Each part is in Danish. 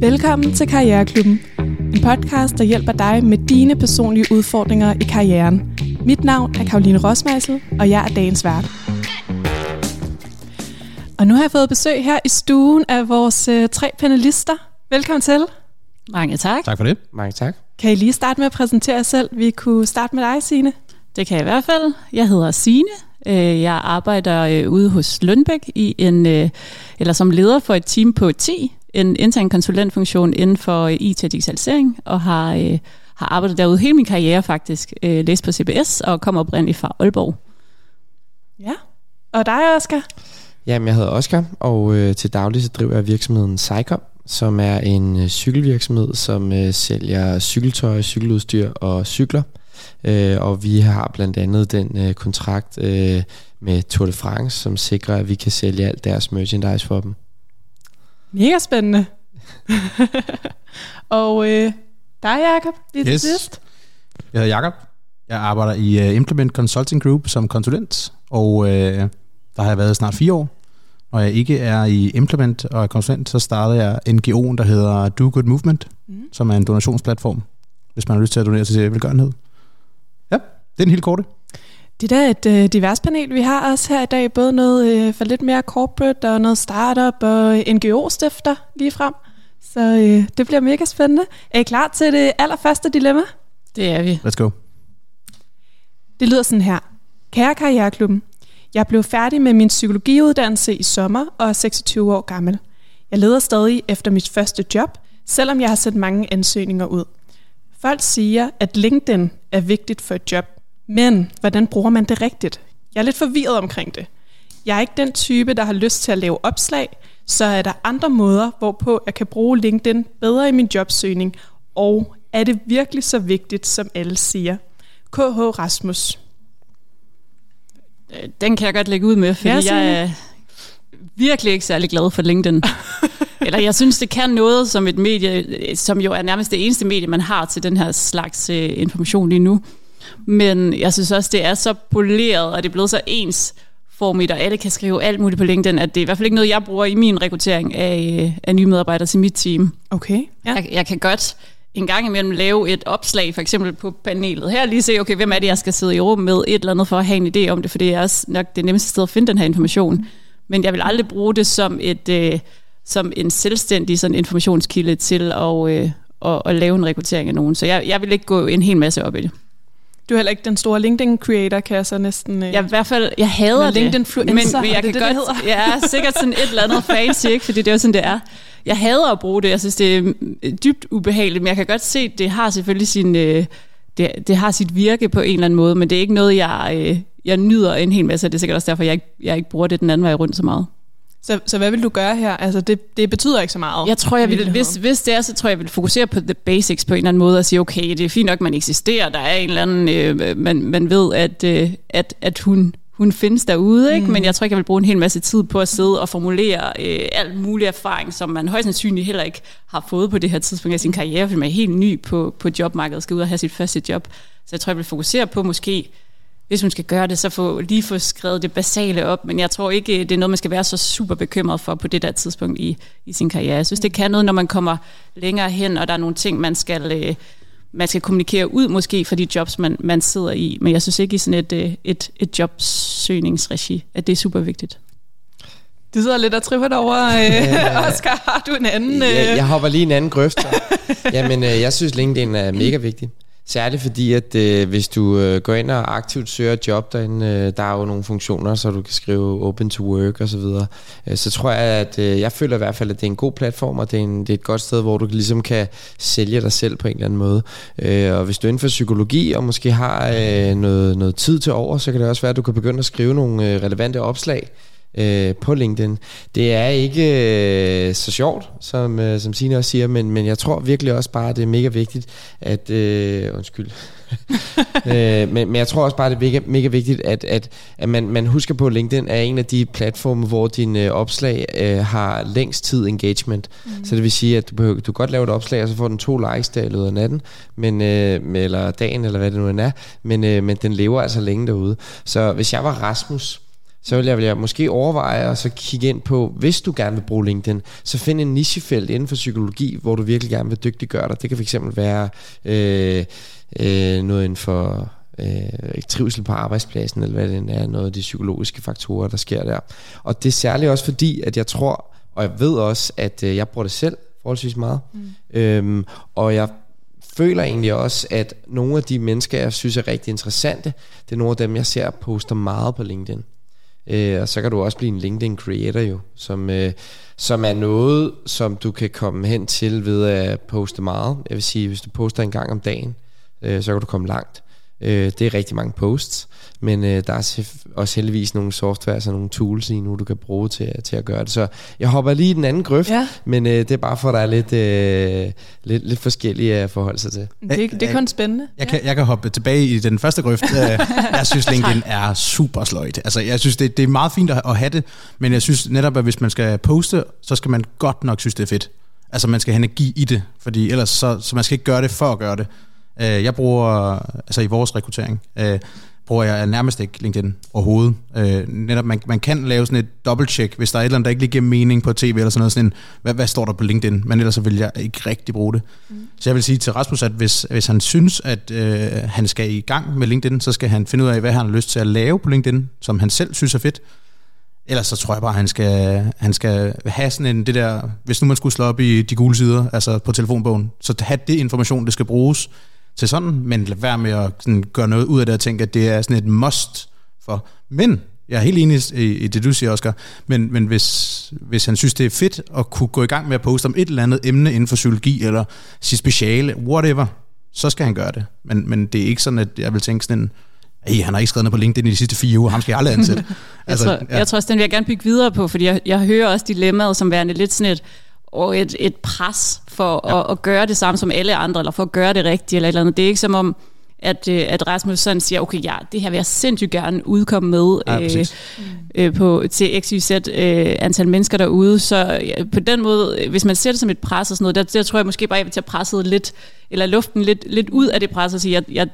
Velkommen til Karriereklubben. En podcast, der hjælper dig med dine personlige udfordringer i karrieren. Mit navn er Karoline Rosmeisel, og jeg er dagens vært. Og nu har jeg fået besøg her i stuen af vores øh, tre panelister. Velkommen til. Mange tak. Tak for det. Mange tak. Kan I lige starte med at præsentere jer selv? Vi kunne starte med dig, Signe. Det kan jeg i hvert fald. Jeg hedder Sine. Øh, jeg arbejder øh, ude hos Lønbæk i en, øh, eller som leder for et team på 10, en intern konsulentfunktion inden for IT og digitalisering, og har, har arbejdet derude hele min karriere faktisk, læst på CBS og kommer oprindeligt fra Aalborg. Ja, og dig, Oscar? Jamen, jeg hedder Oscar, og øh, til daglig så driver jeg virksomheden Cycom, som er en øh, cykelvirksomhed, som øh, sælger cykeltøj, cykeludstyr og cykler. Øh, og vi har blandt andet den øh, kontrakt øh, med Tour de France, som sikrer, at vi kan sælge alt deres merchandise for dem. Mega spændende. og øh, dig, Jacob, lige yes. til sidst. Jeg hedder Jacob. Jeg arbejder i uh, Implement Consulting Group som konsulent, og uh, der har jeg været snart fire år. Når jeg ikke er i Implement og er konsulent, så startede jeg NGO'en, der hedder Do Good Movement, mm. som er en donationsplatform, hvis man har lyst til at donere til velgørenhed. Ja, det er en helt korte. Det er et øh, divers panel, vi har også her i dag. Både noget øh, for lidt mere corporate og noget startup og NGO-stifter lige frem. Så øh, det bliver mega spændende. Er I klar til det allerførste dilemma? Det er vi. Let's go. Det lyder sådan her. Kære Karriereklubben, jeg blev færdig med min psykologiuddannelse i sommer og er 26 år gammel. Jeg leder stadig efter mit første job, selvom jeg har sendt mange ansøgninger ud. Folk siger, at LinkedIn er vigtigt for et job, men hvordan bruger man det rigtigt? Jeg er lidt forvirret omkring det. Jeg er ikke den type, der har lyst til at lave opslag, så er der andre måder, hvorpå jeg kan bruge LinkedIn bedre i min jobsøgning, og er det virkelig så vigtigt, som alle siger? KH Rasmus. Øh, den kan jeg godt lægge ud med, fordi ja, jeg er virkelig ikke særlig glad for LinkedIn. Eller jeg synes, det kan noget som et medie, som jo er nærmest det eneste medie, man har til den her slags uh, information lige nu. Men jeg synes også, det er så poleret, og det er blevet så ens formigt, og alle kan skrive alt muligt på LinkedIn, at det er i hvert fald ikke noget, jeg bruger i min rekruttering af, øh, af nye medarbejdere til mit team. Okay. Ja. Jeg, jeg kan godt en gang imellem lave et opslag, for eksempel på panelet her, lige se, okay, hvem er det, jeg skal sidde i rum med, et eller andet for at have en idé om det, for det er også nok det nemmeste sted at finde den her information. Men jeg vil aldrig bruge det som et øh, som en selvstændig sådan informationskilde til at, øh, at, at lave en rekruttering af nogen. Så jeg, jeg vil ikke gå en hel masse op i det. Du er heller ikke den store LinkedIn-creator, kan jeg så næsten... Øh, jeg, i hvert fald, jeg hader det. LinkedIn-influencer, men, men jeg kan det, godt, det, det jeg er sikkert sådan et eller andet fancy, ikke? fordi det er jo sådan, det er. Jeg hader at bruge det. Jeg synes, det er dybt ubehageligt, men jeg kan godt se, at det har selvfølgelig sin... Øh, det, det har sit virke på en eller anden måde, men det er ikke noget, jeg, øh, jeg nyder en hel masse. Det er sikkert også derfor, jeg ikke, jeg ikke bruger det den anden vej rundt så meget. Så, så hvad vil du gøre her? Altså, det, det betyder ikke så meget. Jeg tror, jeg vil, hvis, hvis det er, så tror jeg, jeg vil fokusere på the basics på en eller anden måde, og sige, okay, det er fint nok, man eksisterer, der er en eller anden, øh, man, man ved, at, øh, at, at hun, hun findes derude, ikke? Mm. men jeg tror ikke, jeg vil bruge en hel masse tid på at sidde og formulere øh, alt mulig erfaring, som man højst sandsynligt heller ikke har fået på det her tidspunkt af sin karriere, fordi man er helt ny på, på jobmarkedet, skal ud og have sit første job. Så jeg tror, jeg vil fokusere på måske hvis hun skal gøre det, så få, lige få skrevet det basale op. Men jeg tror ikke, det er noget, man skal være så super bekymret for på det der tidspunkt i, i sin karriere. Jeg synes, det kan noget, når man kommer længere hen, og der er nogle ting, man skal, øh, man skal kommunikere ud måske for de jobs, man, man sidder i. Men jeg synes ikke i sådan et, øh, et, et jobsøgningsregi, at det er super vigtigt. Du sidder lidt og tripper derovre, øh, Oscar. Har du en anden? Øh... Jeg, jeg hopper lige en anden grøft. Jamen, øh, jeg synes, LinkedIn er mega vigtig. Særligt fordi, at øh, hvis du øh, går ind og aktivt søger job derinde, øh, der er jo nogle funktioner, så du kan skrive open to work og så videre. Øh, så tror jeg, at øh, jeg føler i hvert fald, at det er en god platform, og det er, en, det er et godt sted, hvor du ligesom kan sælge dig selv på en eller anden måde. Øh, og hvis du er inden for psykologi og måske har øh, noget, noget tid til over, så kan det også være, at du kan begynde at skrive nogle øh, relevante opslag øh, på LinkedIn. Det er ikke øh, så sjovt, som, øh, som Signe også siger, men, men jeg tror virkelig også bare, at det er mega vigtigt, at... Øh, undskyld. øh, men, men jeg tror også bare, det er mega, mega vigtigt, at, at, at man, man husker på, at LinkedIn er en af de platforme, hvor din øh, opslag øh, har længst tid engagement. Mm. Så det vil sige, at du, du kan godt lave et opslag, og så får den to likes der i løbet af natten, men, øh, eller dagen, eller hvad det nu end er, men, øh, men den lever altså længe derude. Så hvis jeg var Rasmus, så vil jeg, vil jeg måske overveje at så kigge ind på, hvis du gerne vil bruge LinkedIn, så find en nichefelt inden for psykologi, hvor du virkelig gerne vil dygtiggøre dig. Det kan fx være øh, øh, noget inden for øh, trivsel på arbejdspladsen, eller hvad det er, noget af de psykologiske faktorer, der sker der. Og det er særligt også fordi, at jeg tror, og jeg ved også, at øh, jeg bruger det selv forholdsvis meget, mm. øhm, og jeg føler egentlig også, at nogle af de mennesker, jeg synes er rigtig interessante, det er nogle af dem, jeg ser poster meget på LinkedIn. Øh, og så kan du også blive en LinkedIn creator jo, som, øh, som er noget, som du kan komme hen til ved at poste meget. Jeg vil sige, hvis du poster en gang om dagen, øh, så kan du komme langt. Øh, det er rigtig mange posts, men øh, der er også heldigvis nogle software og nogle tools i nu, du kan bruge til, til at gøre det. Så jeg hopper lige i den anden grøft, ja. men øh, det er bare for, at der er lidt, øh, lidt, lidt forskellige at forholde sig til. Det, det er kun spændende. Jeg, kan, jeg kan hoppe tilbage i den første grøft. jeg synes, LinkedIn er super sløjt. Altså, jeg synes, det, det er meget fint at have det, men jeg synes netop, at hvis man skal poste, så skal man godt nok synes, det er fedt. Altså, man skal have energi i det, fordi ellers så, så man skal ikke gøre det for at gøre det. Øh, jeg bruger, altså i vores rekruttering, øh, bruger jeg nærmest ikke LinkedIn overhovedet. Øh, netop man, man kan lave sådan et dobbeltcheck, hvis der er et eller andet, der ikke lige giver mening på tv eller sådan noget, sådan en, hvad, hvad står der på LinkedIn? Men ellers så vil jeg ikke rigtig bruge det. Mm. Så jeg vil sige til Rasmus, at hvis, hvis han synes, at øh, han skal i gang med LinkedIn, så skal han finde ud af, hvad han har lyst til at lave på LinkedIn, som han selv synes er fedt. Ellers så tror jeg bare, at han skal, han skal have sådan en, det der, hvis nu man skulle slå op i de gule sider, altså på telefonbogen, så have det information, det skal bruges til sådan, men lad være med at sådan, gøre noget ud af det og tænke, at det er sådan et must for. Men jeg er helt enig i, i det, du siger, Oscar. Men, men hvis, hvis han synes, det er fedt at kunne gå i gang med at poste om et eller andet emne inden for psykologi, eller sit speciale, whatever, så skal han gøre det. Men, men det er ikke sådan, at jeg vil tænke sådan en, Ej, han har ikke skrevet noget på LinkedIn i de sidste fire uger, ham skal jeg aldrig ansætte. altså, jeg, tror, ja. jeg tror også, den vil jeg gerne bygge videre på, fordi jeg, jeg hører også dilemmaet som værende lidt sådan et, og et, et pres for ja. at, at gøre det samme som alle andre, eller for at gøre det rigtigt, eller et eller andet. Det er ikke som om, at, øh, at Rasmus sådan siger, okay, ja, det her vil jeg sindssygt gerne udkomme med ja, øh, øh, på, til XYZ øh, antal mennesker derude. Så ja, på den måde, hvis man ser det som et pres og sådan noget, der, der tror jeg måske bare, jeg vil tage presset lidt, eller luften lidt, lidt ud af det pres og sige, at jeg,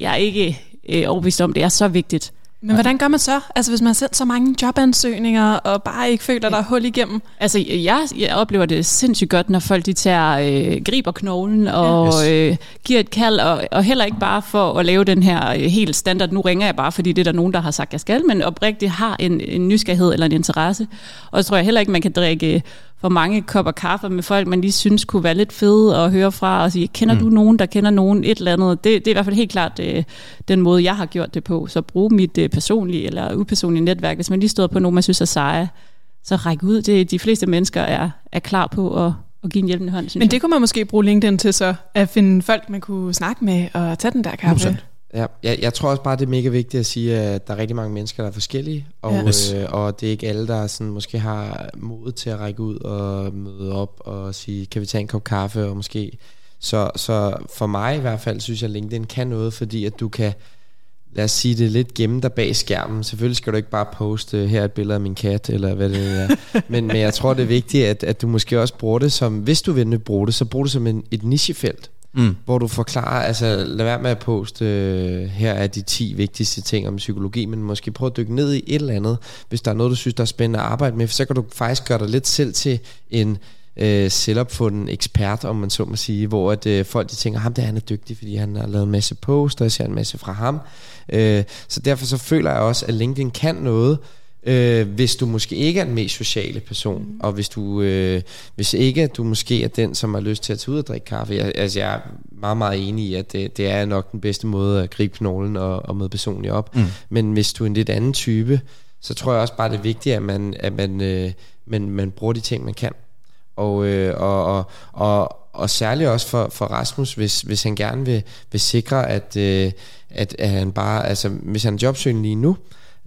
jeg er ikke øh, overbevist om, det er så vigtigt. Men hvordan gør man så? Altså hvis man har sendt så mange jobansøgninger, og bare ikke føler, der er hul igennem? Altså jeg, jeg oplever det sindssygt godt, når folk de tager, øh, griber knoglen og yes. øh, giver et kald, og, og heller ikke bare for at lave den her øh, helt standard, nu ringer jeg bare, fordi det er der nogen, der har sagt, jeg skal, men oprigtigt har en, en nysgerrighed eller en interesse. Og så tror jeg heller ikke, man kan drikke for mange kopper kaffe med folk, man lige synes kunne være lidt fede at høre fra, og sige, kender mm. du nogen, der kender nogen, et eller andet. Det, det er i hvert fald helt klart øh, den måde, jeg har gjort det på. Så brug mit øh, personlige eller upersonlige netværk, hvis man lige står på nogen, man synes er seje, så ræk ud. Det, de fleste mennesker er, er klar på at, at give en hjælpende hånd. Men det jeg. kunne man måske bruge LinkedIn til så, at finde folk, man kunne snakke med og tage den der kaffe. Ja, jeg, jeg tror også bare, det er mega vigtigt at sige, at der er rigtig mange mennesker, der er forskellige, og, ja. yes. øh, og det er ikke alle, der sådan, måske har mod til at række ud og møde op og sige, kan vi tage en kop kaffe, og måske... Så, så for mig i hvert fald, synes jeg, at LinkedIn kan noget, fordi at du kan, lad os sige det, lidt gemme dig bag skærmen. Selvfølgelig skal du ikke bare poste, her et billede af min kat, eller hvad det er. men, men jeg tror, det er vigtigt, at, at du måske også bruger det som, hvis du vil bruge det, så brug det som en, et nichefelt mm. hvor du forklarer, altså lad være med at poste, øh, her er de 10 vigtigste ting om psykologi, men måske prøv at dykke ned i et eller andet, hvis der er noget, du synes, der er spændende at arbejde med, for så kan du faktisk gøre dig lidt selv til en øh, selvopfunden ekspert, om man så må sige, hvor at, øh, folk de tænker, ham der han er dygtig, fordi han har lavet en masse poster, jeg ser en masse fra ham. Øh, så derfor så føler jeg også, at LinkedIn kan noget, øh, hvis du måske ikke er den mest sociale person, mm. og hvis du øh, hvis ikke du måske er den, som har lyst til at tage ud og drikke kaffe. Jeg, altså jeg er meget, meget enig i, at det, det er nok den bedste måde at gribe knoglen og, og møde personligt op. Mm. Men hvis du er en lidt anden type, så tror jeg også bare, det er vigtigt, at man, at man, øh, man, man bruger de ting, man kan. Og, øh, og, og, og, og særligt også for, for Rasmus, hvis, hvis han gerne vil, vil sikre, at, øh, at, at han bare, altså hvis han er jobsøgende lige nu,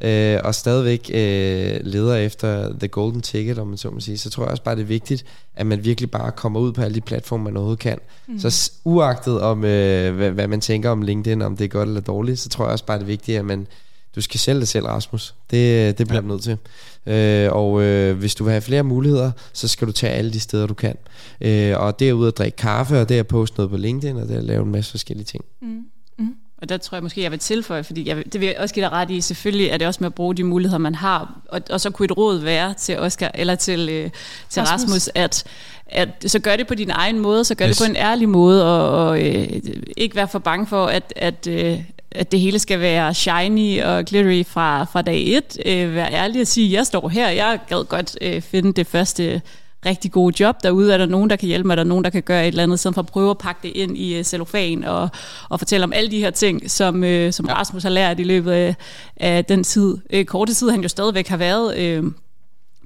øh, og stadigvæk øh, leder efter the golden ticket, om man så må sige, så tror jeg også bare, det er vigtigt, at man virkelig bare kommer ud på alle de platforme, man overhovedet kan. Mm. Så uagtet om, øh, hvad, hvad man tænker om LinkedIn, om det er godt eller dårligt, så tror jeg også bare, det er vigtigt, at man, du skal sælge dig selv, Rasmus. Det, det bliver ja. nødt til. Øh, og øh, hvis du vil have flere muligheder, så skal du tage alle de steder, du kan. Øh, og er ud at drikke kaffe, og det at poste noget på LinkedIn, og det at lave en masse forskellige ting. Mm. Mm. Og der tror jeg måske, jeg vil tilføje, fordi jeg, det vil jeg også give dig ret i, selvfølgelig er det også med at bruge de muligheder, man har, og, og så kunne et råd være til Oscar, eller til, øh, til Rasmus, Rasmus at, at så gør det på din egen måde, så gør yes. det på en ærlig måde, og, og øh, ikke være for bange for, at, at, øh, at det hele skal være shiny og glittery fra, fra dag et. Øh, vær ærlig og sige, jeg står her, jeg gad godt øh, finde det første rigtig gode job derude. Er der nogen, der kan hjælpe mig? Er der nogen, der kan gøre et eller andet? Sådan for at prøve at pakke det ind i uh, cellofan og, og fortælle om alle de her ting, som, uh, som ja. Rasmus har lært i løbet af, af den tid. Uh, korte tid, han jo stadigvæk har været uh,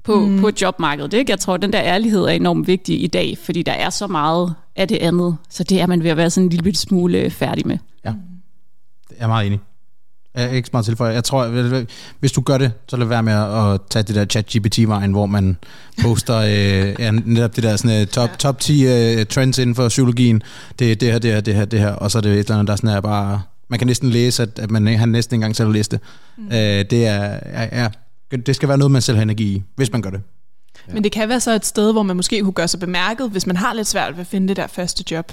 på, mm. på jobmarkedet. Ikke? Jeg tror, at den der ærlighed er enormt vigtig i dag, fordi der er så meget af det andet. Så det er man ved at være sådan en lille smule færdig med. Ja, jeg er meget enig. Jeg er ikke smart tilføje. Jeg tror, hvis du gør det, så lad være med at tage det der chat GPT-vejen, hvor man poster øh, ja, netop det der sådan, uh, top, ja. top 10 uh, øh, trends inden for psykologien. Det er det her, det her, det her, det her. Og så er det et eller andet, der sådan er bare... Man kan næsten læse, at, at man han næsten ikke engang selv har læst det. Mm. Uh, det, er, ja, ja, det skal være noget, man selv har energi i, hvis man gør det. Ja. Men det kan være så et sted, hvor man måske kunne gøre sig bemærket, hvis man har lidt svært ved at finde det der første job.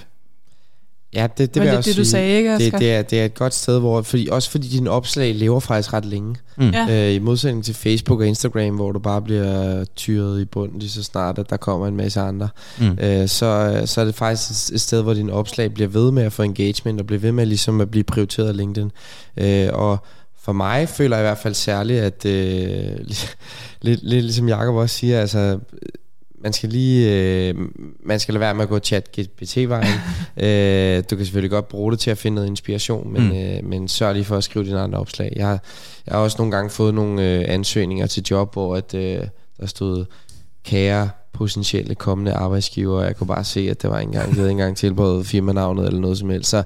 Ja, det, det vil jeg også det, du sige. sagde, ikke, det, det, er, det er et godt sted, hvor, fordi, også fordi dine opslag lever faktisk ret længe. Mm. Ja. Øh, I modsætning til Facebook og Instagram, hvor du bare bliver tyret i bunden lige så snart, at der kommer en masse andre. Mm. Øh, så, så er det faktisk et sted, hvor dine opslag bliver ved med at få engagement, og bliver ved med ligesom at blive prioriteret af LinkedIn. Øh, og for mig føler jeg i hvert fald særligt, at øh, lidt, lidt ligesom Jacob også siger, altså man skal lige, øh, man skal lade være med at gå chat GPT-vejen. øh, du kan selvfølgelig godt bruge det til at finde noget inspiration, men, mm. øh, men sørg lige for at skrive dine andre opslag. Jeg har, jeg har også nogle gange fået nogle øh, ansøgninger til job, hvor at, øh, der stod kære potentielle kommende arbejdsgiver, og jeg kunne bare se, at det var ikke engang, jeg havde ikke engang tilbudt firmanavnet eller noget som helst. Så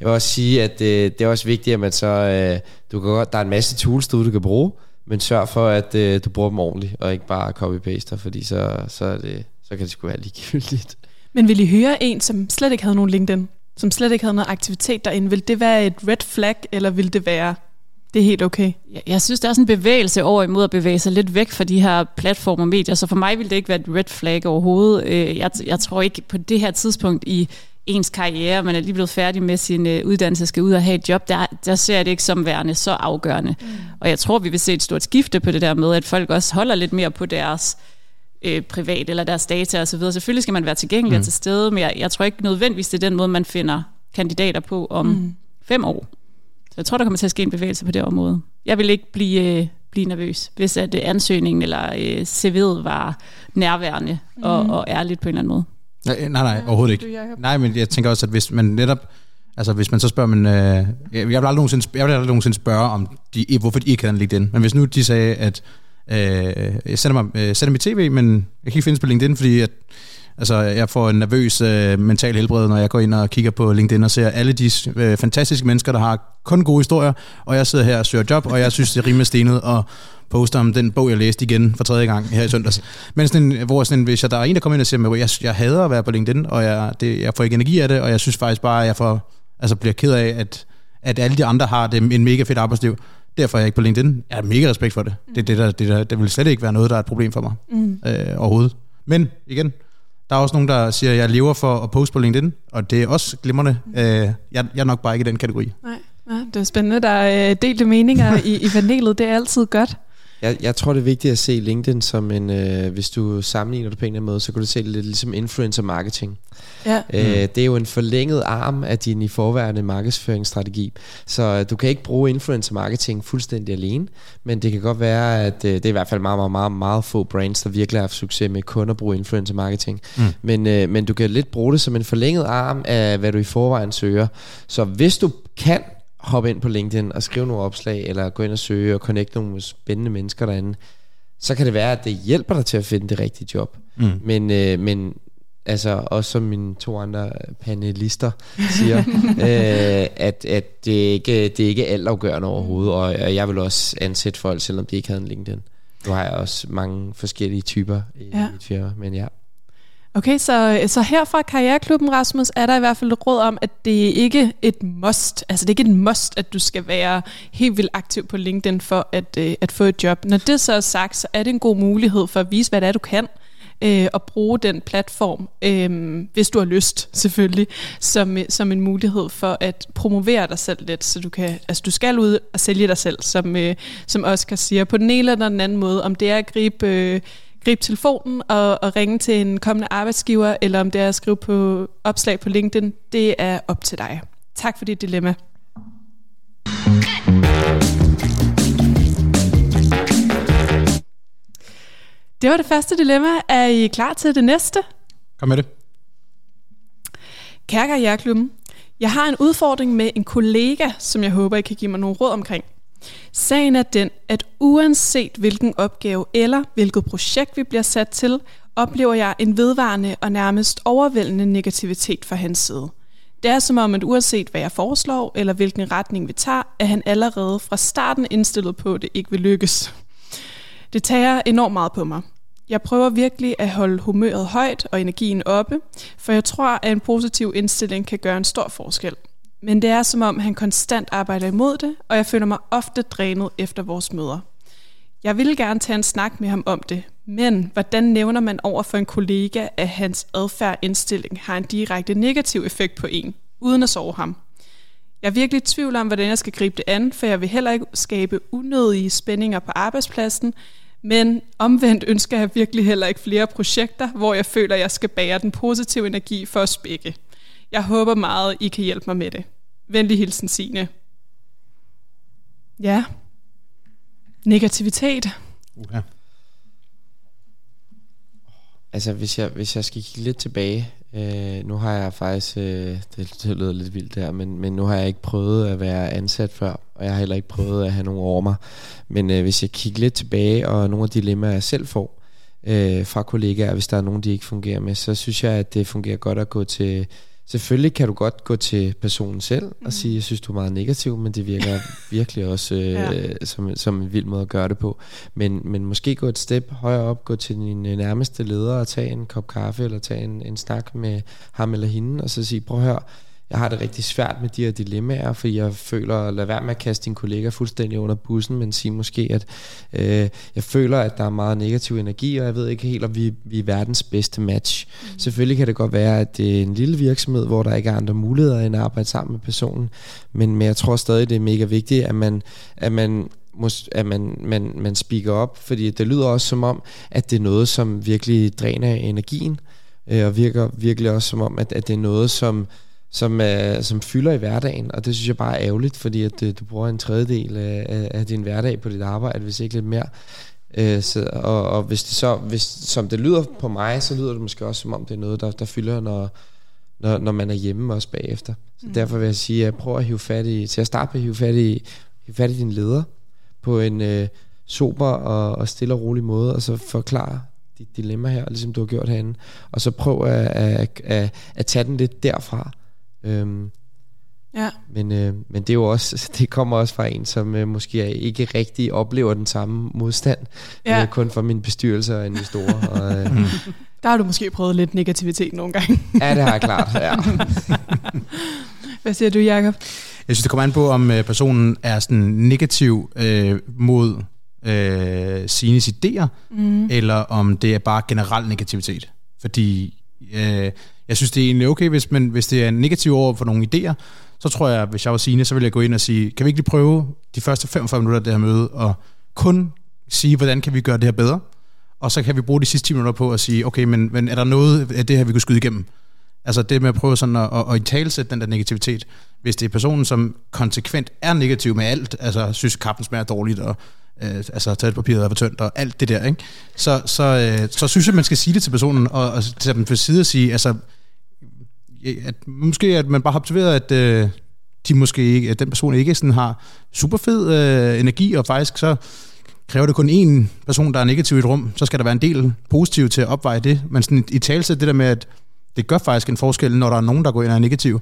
jeg vil også sige, at øh, det er også vigtigt, at man så, øh, du kan godt, der er en masse tools, du, du kan bruge, men sørg for, at øh, du bruger dem ordentligt, og ikke bare copy-paster, fordi så, så, er det, så kan det sgu være ligegyldigt. Men vil I høre en, som slet ikke havde nogen LinkedIn, som slet ikke havde noget aktivitet derinde, vil det være et red flag, eller vil det være, det er helt okay? Jeg, jeg synes, der er sådan en bevægelse over imod at bevæge sig lidt væk fra de her platformer og medier, så for mig vil det ikke være et red flag overhovedet. Øh, jeg, jeg tror ikke på det her tidspunkt i ens karriere, man er lige blevet færdig med sin øh, uddannelse, skal ud og have et job, der, der ser jeg det ikke som værende så afgørende. Mm. Og jeg tror, vi vil se et stort skifte på det der med, at folk også holder lidt mere på deres øh, privat eller deres data osv. Selvfølgelig skal man være tilgængelig mm. til stede, men jeg, jeg tror ikke nødvendigvis, det er den måde, man finder kandidater på om mm. fem år. Så jeg tror, der kommer til at ske en bevægelse på det område. Jeg vil ikke blive, øh, blive nervøs, hvis at øh, ansøgningen eller øh, CV'et var nærværende mm. og, og ærligt på en eller anden måde. Nej, nej, nej overhovedet ikke. Nej, men jeg tænker også, at hvis man netop... Altså hvis man så spørger, men, øh, jeg, vil aldrig nogensinde, jeg vil aldrig nogensinde spørge, om de, hvorfor de ikke havde LinkedIn. Men hvis nu de sagde, at øh, jeg sender, mig, øh, sender mit tv, men jeg kan ikke findes på LinkedIn, fordi at, altså, jeg får en nervøs øh, mental helbred, når jeg går ind og kigger på LinkedIn og ser alle de øh, fantastiske mennesker, der har kun gode historier, og jeg sidder her og søger job, og jeg synes, det er rimelig stenet, og poster om den bog, jeg læste igen for tredje gang her i søndags. Men sådan en, hvor sådan en, hvis jeg, der er en, der kommer ind og siger, at jeg, jeg hader at være på LinkedIn, og jeg, det, jeg får ikke energi af det, og jeg synes faktisk bare, at jeg får, altså bliver ked af, at, at alle de andre har det, en mega fedt arbejdsliv. Derfor er jeg ikke på LinkedIn. Jeg har mega respekt for det. Mm. Det, det, der, det, der, det vil slet ikke være noget, der er et problem for mig mm. øh, overhovedet. Men igen, der er også nogen, der siger, at jeg lever for at poste på LinkedIn, og det er også glimrende. Mm. Øh, jeg, jeg er nok bare ikke i den kategori. Nej, ja, det er spændende. Der er delte meninger i, i panelet. Det er altid godt. Jeg, jeg tror, det er vigtigt at se LinkedIn som en, øh, hvis du sammenligner det på en eller anden måde, så kan du se det lidt ligesom influencer marketing. Ja. Øh, mm. Det er jo en forlænget arm af din i forværende markedsføringsstrategi. Så øh, du kan ikke bruge influencer marketing fuldstændig alene, men det kan godt være, at øh, det er i hvert fald meget, meget, meget, meget få brands, der virkelig har haft succes med kun at bruge influencer marketing. Mm. Men, øh, men du kan lidt bruge det som en forlænget arm af, hvad du i forvejen søger. Så hvis du kan hoppe ind på LinkedIn og skrive nogle opslag, eller gå ind og søge og connecte nogle spændende mennesker derinde, så kan det være, at det hjælper dig til at finde det rigtige job. Mm. Men, øh, men altså også som mine to andre panelister siger, øh, at, at det, ikke, det er ikke altafgørende overhovedet, og jeg vil også ansætte folk, selvom de ikke havde en LinkedIn. Nu har jeg også mange forskellige typer i ja. mit firma, men ja. Okay, så, så her fra Karriereklubben, Rasmus, er der i hvert fald et råd om, at det er ikke et must, altså det er ikke et must, at du skal være helt vildt aktiv på LinkedIn for at, øh, at få et job. Når det så er sagt, så er det en god mulighed for at vise, hvad det er, du kan. øh, og bruge den platform, øh, hvis du har lyst selvfølgelig, som, øh, som en mulighed for at promovere dig selv lidt, så du kan, altså du skal ud og sælge dig selv, som, øh, som Oscar siger, på den ene eller den anden måde, om det er at gribe... Øh, gribe telefonen og, og ringe til en kommende arbejdsgiver, eller om det er at skrive på opslag på LinkedIn, det er op til dig. Tak for dit dilemma. Det var det første dilemma. Er I klar til det næste? Kom med det. Kære Karriereklubben, jeg har en udfordring med en kollega, som jeg håber, I kan give mig nogle råd omkring. Sagen er den, at uanset hvilken opgave eller hvilket projekt vi bliver sat til, oplever jeg en vedvarende og nærmest overvældende negativitet fra hans side. Det er som om, at uanset hvad jeg foreslår, eller hvilken retning vi tager, er han allerede fra starten indstillet på, at det ikke vil lykkes. Det tager enormt meget på mig. Jeg prøver virkelig at holde humøret højt og energien oppe, for jeg tror, at en positiv indstilling kan gøre en stor forskel. Men det er som om, han konstant arbejder imod det, og jeg føler mig ofte drænet efter vores møder. Jeg ville gerne tage en snak med ham om det, men hvordan nævner man over for en kollega, at hans adfærd indstilling har en direkte negativ effekt på en, uden at sove ham? Jeg er virkelig i tvivl om, hvordan jeg skal gribe det an, for jeg vil heller ikke skabe unødige spændinger på arbejdspladsen, men omvendt ønsker jeg virkelig heller ikke flere projekter, hvor jeg føler, at jeg skal bære den positive energi for os begge. Jeg håber meget, I kan hjælpe mig med det. Venlig hilsen, Signe. Ja. Negativitet. Uh-huh. Altså, hvis jeg, hvis jeg skal kigge lidt tilbage, øh, nu har jeg faktisk, øh, det, det lyder lidt vildt der, men, men nu har jeg ikke prøvet at være ansat før, og jeg har heller ikke prøvet at have nogen over mig. Men øh, hvis jeg kigger lidt tilbage, og nogle af de dilemmaer, jeg selv får øh, fra kollegaer, hvis der er nogen, de ikke fungerer med, så synes jeg, at det fungerer godt at gå til Selvfølgelig kan du godt gå til personen selv og mm. sige, jeg synes, du er meget negativ, men det virker virkelig også øh, ja. som, som en vild måde at gøre det på. Men, men måske gå et step højere op, gå til din øh, nærmeste leder og tage en kop kaffe, eller tage en, en snak med ham eller hende, og så sige, prøv at høre, jeg har det rigtig svært med de her dilemmaer, fordi jeg føler at lade være med at kaste din kollega fuldstændig under bussen, men sige måske, at øh, jeg føler, at der er meget negativ energi, og jeg ved ikke helt, om vi, vi er verdens bedste match. Mm. Selvfølgelig kan det godt være, at det er en lille virksomhed, hvor der ikke er andre muligheder end at arbejde sammen med personen, men, men jeg tror stadig, det er mega vigtigt, at man, at man at man, man, man speaker op, fordi det lyder også som om, at det er noget, som virkelig dræner energien, øh, og virker virkelig også som om, at, at det er noget, som, som, uh, som fylder i hverdagen, og det synes jeg bare er ærgerligt, fordi at uh, du bruger en tredjedel af, af din hverdag på dit arbejde, hvis ikke lidt mere. Uh, så, og, og hvis det så, hvis, som det lyder på mig, så lyder det måske også som om det er noget, der, der fylder, når, når, når man er hjemme også bagefter. Så mm. derfor vil jeg sige, at prøv at hive fat i, til at starte med at hive fat i, hive fat i din leder på en uh, sober og, og stille og rolig måde, og så forklare dit dilemma her, ligesom du har gjort herinde, og så prøv at, at, at, at tage den lidt derfra, Øhm, ja. men, øh, men det er jo også det kommer også fra en som øh, måske ikke rigtig oplever den samme modstand ja. øh, kun fra min bestyrelse og investorer og, øh, mm. Der har du måske prøvet lidt negativitet nogle gange. ja, det har jeg klart. Ja. Hvad siger du, Jacob? Jeg synes, det kommer an på, om øh, personen er sådan negativ øh, mod øh, sine idéer, mm. eller om det er bare generel negativitet. Fordi øh, jeg synes, det er egentlig okay, hvis, man, hvis det er negativ over for nogle idéer, så tror jeg, hvis jeg var sine, så ville jeg gå ind og sige, kan vi ikke lige prøve de første 45 minutter af det her møde, og kun sige, hvordan kan vi gøre det her bedre? Og så kan vi bruge de sidste 10 minutter på at sige, okay, men, men er der noget af det her, vi kunne skyde igennem? Altså det med at prøve sådan at, at, at talsætte den der negativitet. Hvis det er personen, som konsekvent er negativ med alt, altså synes kaffen smager dårligt, og øh, altså toiletpapiret er for tyndt og alt det der, ikke? Så, så, øh, så synes jeg, man skal sige det til personen, og, og tage dem for side og sige, altså, at måske at man bare har observeret, at øh, de måske ikke, at den person ikke sådan har super fed øh, energi, og faktisk så kræver det kun én person, der er negativ i et rum, så skal der være en del positiv til at opveje det. Men sådan i talelse det der med, at det gør faktisk en forskel, når der er nogen, der går ind og er negativ,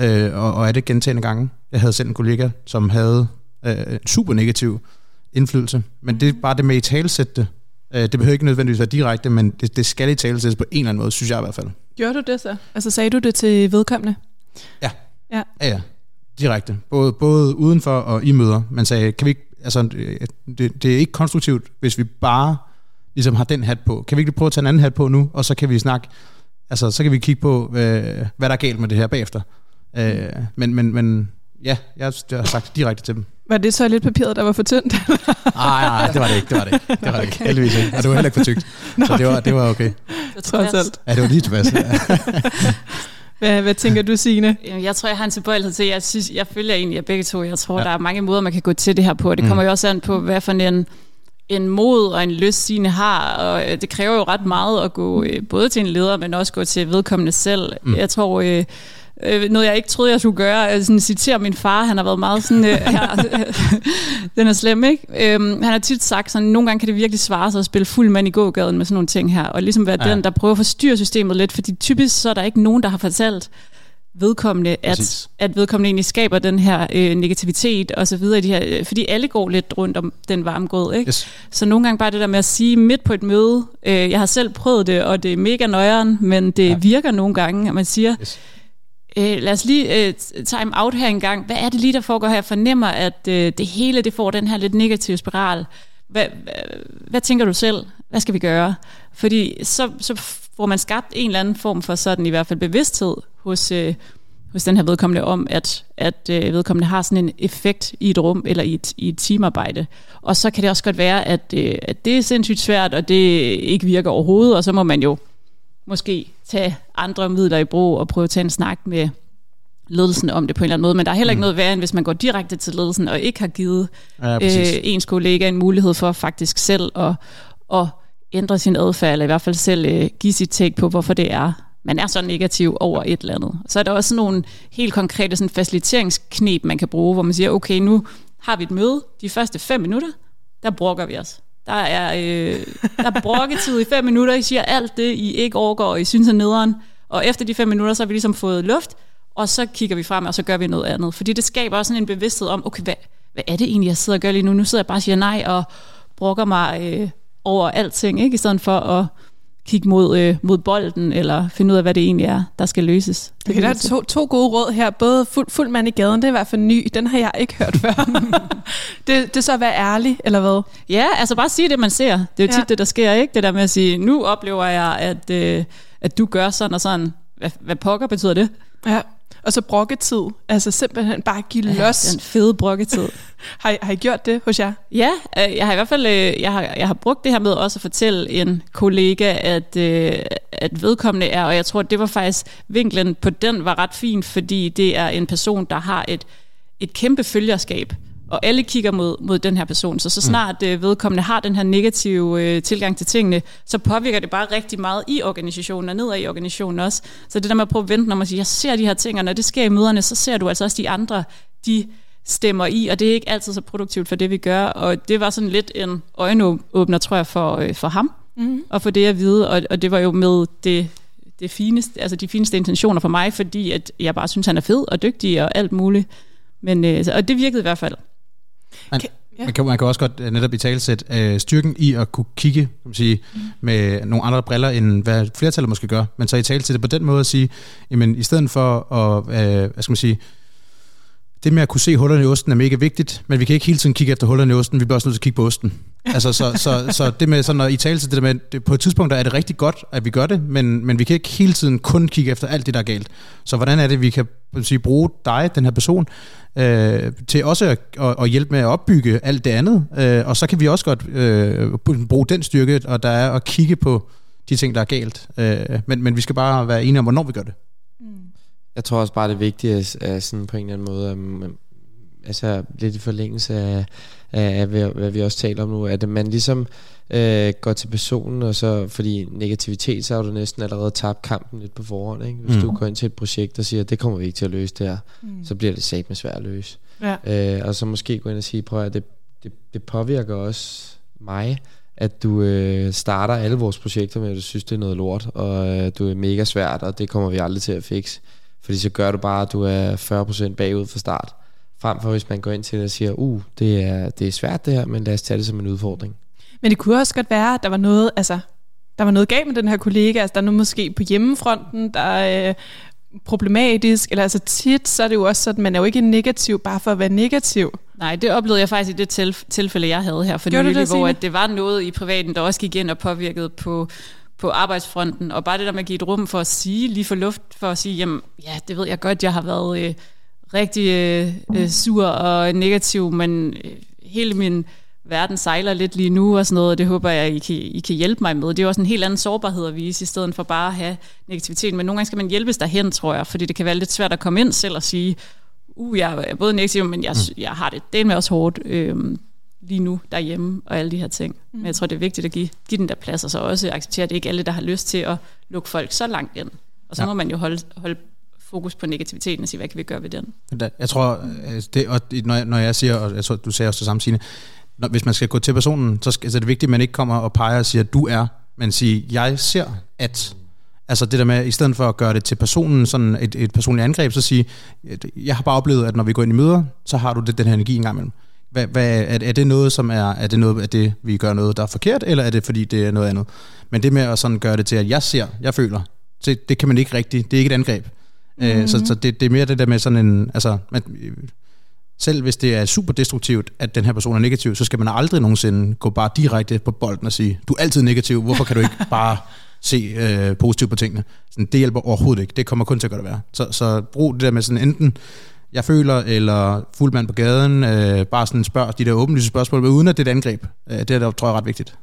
øh, og, og er det gentagende gange. Jeg havde selv en kollega, som havde øh, super negativ indflydelse. Men det er bare det med i talsætte øh, det. behøver ikke nødvendigvis være direkte, men det, det skal i talsættes på en eller anden måde, synes jeg i hvert fald. Gjorde du det så? Altså sagde du det til vedkommende? Ja. Ja, ja. ja. Direkte. Både, både udenfor og i møder. Man sagde, kan vi ikke, altså, det, det er ikke konstruktivt, hvis vi bare ligesom har den hat på. Kan vi ikke prøve at tage en anden hat på nu, og så kan vi snakke, altså så kan vi kigge på, øh, hvad der er galt med det her bagefter. Øh, men, men, men ja, jeg, jeg har sagt direkte til dem. Var det så lidt papiret, der var for tyndt? Nej, nej, det var det ikke, det var det ikke. Det var det ikke, heldigvis ikke. Og det var heller ikke for tykt. Så det var, det var okay. Trods alt. Ja, det var lige tilpas. Ja. Hvad, hvad tænker du, Signe? Jeg tror, jeg har en tilbøjelighed til, jeg, synes, jeg følger egentlig af begge to. Jeg tror, ja. der er mange måder, man kan gå til det her på. Det kommer mm. jo også an på, hvad for en, en mod og en lyst Signe har. Og øh, det kræver jo ret meget at gå øh, både til en leder, men også gå til vedkommende selv. Mm. Jeg tror... Øh, øh, noget jeg ikke troede, jeg skulle gøre, er sådan citere min far, han har været meget sådan, øh, her, den er slem, ikke? Øhm, han har tit sagt sådan, nogle gange kan det virkelig svare sig at spille fuld mand i gågaden med sådan nogle ting her, og ligesom være ja. den, der prøver at forstyrre systemet lidt, fordi typisk så er der ikke nogen, der har fortalt vedkommende, at, at vedkommende egentlig skaber den her øh, negativitet og så videre, de her, øh, fordi alle går lidt rundt om den varme grød, ikke? Yes. Så nogle gange bare det der med at sige midt på et møde, øh, jeg har selv prøvet det, og det er mega nøjeren, men det ja. virker nogle gange, at man siger, yes Øh, lad os lige øh, time out her en gang. Hvad er det lige, der foregår her? Jeg fornemmer, at øh, det hele det får den her lidt negative spiral. Hvad, hvad, hvad tænker du selv? Hvad skal vi gøre? Fordi så, så får man skabt en eller anden form for sådan i hvert fald bevidsthed hos, øh, hos den her vedkommende om, at, at øh, vedkommende har sådan en effekt i et rum eller i et, i et teamarbejde. Og så kan det også godt være, at, øh, at det er sindssygt svært, og det ikke virker overhovedet, og så må man jo måske tage andre midler i brug og prøve at tage en snak med ledelsen om det på en eller anden måde. Men der er heller ikke mm. noget værre, end hvis man går direkte til ledelsen og ikke har givet ja, øh, ens kollega en mulighed for faktisk selv at, at ændre sin adfærd, eller i hvert fald selv øh, give sit take på, hvorfor det er, man er så negativ over et eller andet. Så er der også nogle helt konkrete sådan faciliteringsknep, man kan bruge, hvor man siger, okay, nu har vi et møde, de første fem minutter, der brokker vi os. Der er, øh, der er brokketid i fem minutter. I siger alt det, I ikke overgår, og I synes er nederen. Og efter de fem minutter, så har vi ligesom fået luft, og så kigger vi frem, og så gør vi noget andet. Fordi det skaber også sådan en bevidsthed om, okay, hvad, hvad er det egentlig, jeg sidder og gør lige nu? Nu sidder jeg bare og siger nej, og brokker mig øh, over alting, ikke? i stedet for at kigge mod, øh, mod bolden, eller finde ud af, hvad det egentlig er, der skal løses. Det okay, der er to, to gode råd her. Både fuld, fuld mand i gaden, det er i hvert fald ny. Den har jeg ikke hørt før. det, det er så at være ærlig, eller hvad? Ja, altså bare sige det, man ser. Det er jo tit ja. det, der sker, ikke? Det der med at sige, nu oplever jeg, at, øh, at du gør sådan og sådan. Hvad, hvad pokker betyder det? Ja. Og så brokketid. Altså simpelthen bare give ja, los. Den fede brokketid. har, I, har I gjort det hos jer? Ja, øh, jeg har i hvert fald øh, jeg har, jeg har brugt det her med også at fortælle en kollega, at, øh, at vedkommende er, og jeg tror, at det var faktisk, vinklen på den var ret fin, fordi det er en person, der har et, et kæmpe følgerskab og alle kigger mod, mod den her person. Så så mm. snart mm. vedkommende har den her negative øh, tilgang til tingene, så påvirker det bare rigtig meget i organisationen og nedad i organisationen også. Så det der med at prøve at vente, når man siger, jeg ser de her ting, og når det sker i møderne, så ser du altså også de andre, de stemmer i, og det er ikke altid så produktivt for det, vi gør. Og det var sådan lidt en øjenåbner, tror jeg, for, øh, for ham, mm. og for det at vide. Og, og det var jo med det, det fineste, altså de fineste intentioner for mig, fordi at jeg bare synes, han er fed og dygtig og alt muligt. Men, øh, og det virkede i hvert fald. Man, ja. man, kan, man kan også godt uh, netop i talsæt uh, styrken i at kunne kigge kan man sige, mm. med nogle andre briller, end hvad flertallet måske gør, men så i talsæt det på den måde at sige, jamen i stedet for at, uh, hvad skal man sige, det med at kunne se hullerne i osten er mega vigtigt, men vi kan ikke hele tiden kigge efter hullerne i osten, vi bliver også nødt til at kigge på osten. Altså, så, så, så det med sådan at i tale det der med, det, på et tidspunkt er det rigtig godt, at vi gør det, men, men vi kan ikke hele tiden kun kigge efter alt det, der er galt. Så hvordan er det, vi kan sige, bruge dig, den her person, øh, til også at, at, at hjælpe med at opbygge alt det andet, øh, og så kan vi også godt øh, bruge den styrke, og der er at kigge på de ting, der er galt. Øh, men, men vi skal bare være enige om, hvornår vi gør det. Mm. Jeg tror også bare, det er sådan på en eller anden måde, at, mm, altså lidt i forlængelse af, af, af, hvad vi også taler om nu, at man ligesom øh, går til personen, og så, fordi negativitet, så har du næsten allerede tabt kampen lidt på forhånd. Ikke? Hvis mm. du går ind til et projekt og siger, det kommer vi ikke til at løse det her, mm. så bliver det sat med svært at løse. Ja. Øh, og så måske gå ind og sige, prøv at det, det, det påvirker også mig, at du øh, starter alle vores projekter med, at du synes, det er noget lort, og øh, du er mega svært, og det kommer vi aldrig til at fikse. Fordi så gør du bare, at du er 40% bagud fra start. Frem for hvis man går ind til det og siger, uh, det er, det er svært det her, men lad os tage det som en udfordring. Men det kunne også godt være, at der var noget, altså, der var noget galt med den her kollega. Altså, der er noget måske på hjemmefronten, der er øh, problematisk. Eller altså tit, så er det jo også sådan, man er jo ikke negativ bare for at være negativ. Nej, det oplevede jeg faktisk i det tilf- tilfælde, jeg havde her for Gjorde nylig, det, hvor at det var noget i privaten, der også gik ind og påvirkede på, på arbejdsfronten. Og bare det der med at give et rum for at sige, lige for luft, for at sige, jamen ja, det ved jeg godt, jeg har været øh, rigtig øh, øh, sur og negativ, men øh, hele min verden sejler lidt lige nu og sådan noget, og det håber jeg, I kan, I kan hjælpe mig med. Det er jo også en helt anden sårbarhed at vise, i stedet for bare at have negativitet. Men nogle gange skal man hjælpes derhen, tror jeg, fordi det kan være lidt svært at komme ind selv og sige, uh, jeg er både negativ, men jeg, jeg har det del med også hårdt øh, lige nu derhjemme og alle de her ting. Mm. Men jeg tror, det er vigtigt at give, give den der plads, og så også acceptere, at det ikke alle, der har lyst til at lukke folk så langt ind. Og så Ja. må man jo holde, holde fokus på negativiteten og sige, hvad kan vi gøre ved den? Jeg tror, øh, det, og når jeg, når jeg siger, og jeg tror, du sagde også det samme, Signe, når, hvis man skal gå til personen, så, skal, så er det vigtigt, at man ikke kommer og peger og siger, at du er, men siger, jeg ser, at... Altså det der med, i stedet for at gøre det til personen, sådan et, et personligt angreb, så sige, jeg har bare oplevet, at når vi går ind i møder, så har du det, den her energi engang imellem. Hvad, hvad, er, er, det noget, som er, er det noget, at det, vi gør noget, der er forkert, eller er det, fordi det er noget andet? Men det med at sådan gøre det til, at jeg ser, jeg føler, det, det kan man ikke rigtigt, det er ikke et angreb. Mm-hmm. Øh, så så det, det er mere det der med sådan en, altså, man, selv hvis det er super destruktivt, at den her person er negativ, så skal man aldrig nogensinde gå bare direkte på bolden og sige, du er altid negativ, hvorfor kan du ikke bare se øh, positivt på tingene? Sådan, det hjælper overhovedet ikke, det kommer kun til at gøre det værre. Så, så brug det der med sådan enten, jeg føler, eller fuld mand på gaden, øh, bare sådan spørg de der åbenlyse spørgsmål, men uden at det er et angreb. Øh, det er der, tror jeg er ret vigtigt.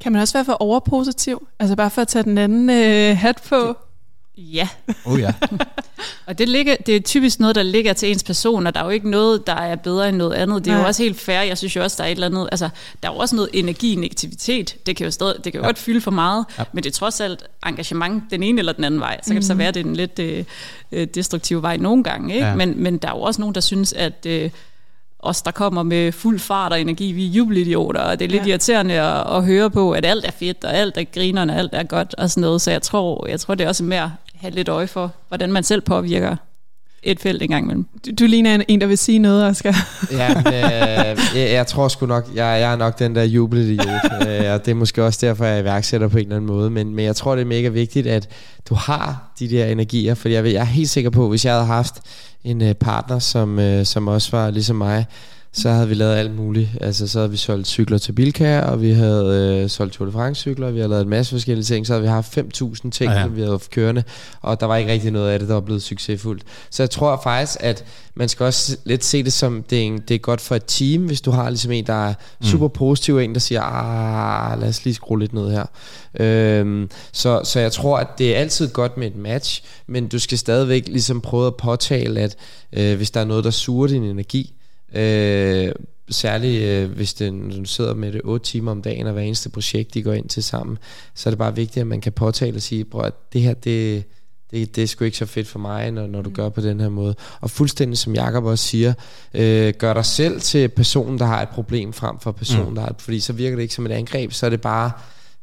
Kan man også være for overpositiv? Altså bare for at tage den anden øh, hat på? Ja, Oh ja. Og det, ligger, det er typisk noget, der ligger til ens person, og der er jo ikke noget, der er bedre end noget andet. Det er Nej. jo også helt fair. Jeg synes jo også, der er et eller andet... Altså, der er jo også noget energi i negativitet. Det kan jo, stadig, det kan jo Ja. godt fylde for meget, Ja. men det er trods alt engagement den ene eller den anden vej. Så kan det så være, det er den lidt øh, øh, destruktive vej nogle gange. Ikke? Ja. Men, men der er jo også nogen, der synes, at... Øh, os, der kommer med fuld fart og energi, vi er jubelidioter, og det er lidt Ja. irriterende at, at høre på, at alt er fedt, og alt er grinerne, og alt er godt og sådan noget. Så jeg tror, jeg tror det er også med at have lidt øje for, hvordan man selv påvirker et felt en gang imellem. Du, du ligner en, en, der vil sige noget, Oscar. Ja, men, øh, jeg, jeg tror sgu nok, jeg, jeg er nok den der jubelidiot, øh, og det er måske også derfor, jeg er iværksætter på en eller anden måde, men, men jeg tror, det er mega vigtigt, at du har de der energier, for jeg, ved, jeg er helt sikker på, hvis jeg havde haft en øh, partner, som, øh, som også var ligesom mig, så havde vi lavet alt muligt. Altså, så havde vi solgt cykler til Bilka, og vi havde øh, solgt Tour de France cykler, vi havde lavet en masse forskellige ting, så havde vi haft 5.000 ting, Ja, ja, vi havde haft kørende, og der var ikke rigtig noget af det, der var blevet succesfuldt. Så jeg tror faktisk, at man skal også lidt se det som, det er, en, det er godt for et team, hvis du har ligesom en, der er super positiv, og en, der siger, ah, lad os lige skrue lidt ned her. Øhm, så, så jeg tror, at det er altid godt med et match, men du skal stadigvæk ligesom prøve at påtale, at øh, hvis der er noget, der suger din energi, øh, særligt øh, hvis det, når du sidder med det 8 timer om dagen, og hver eneste projekt, de går ind til sammen, så er det bare vigtigt, at man kan påtale og sige, bror, det her, det, det, det er sgu ikke så fedt for mig, når, når du gør på den her måde. Og fuldstændig som Jakob også siger, øh, gør dig selv til personen, der har et problem, frem for personen, mm. der har et, fordi så virker det ikke som et angreb, så er det bare,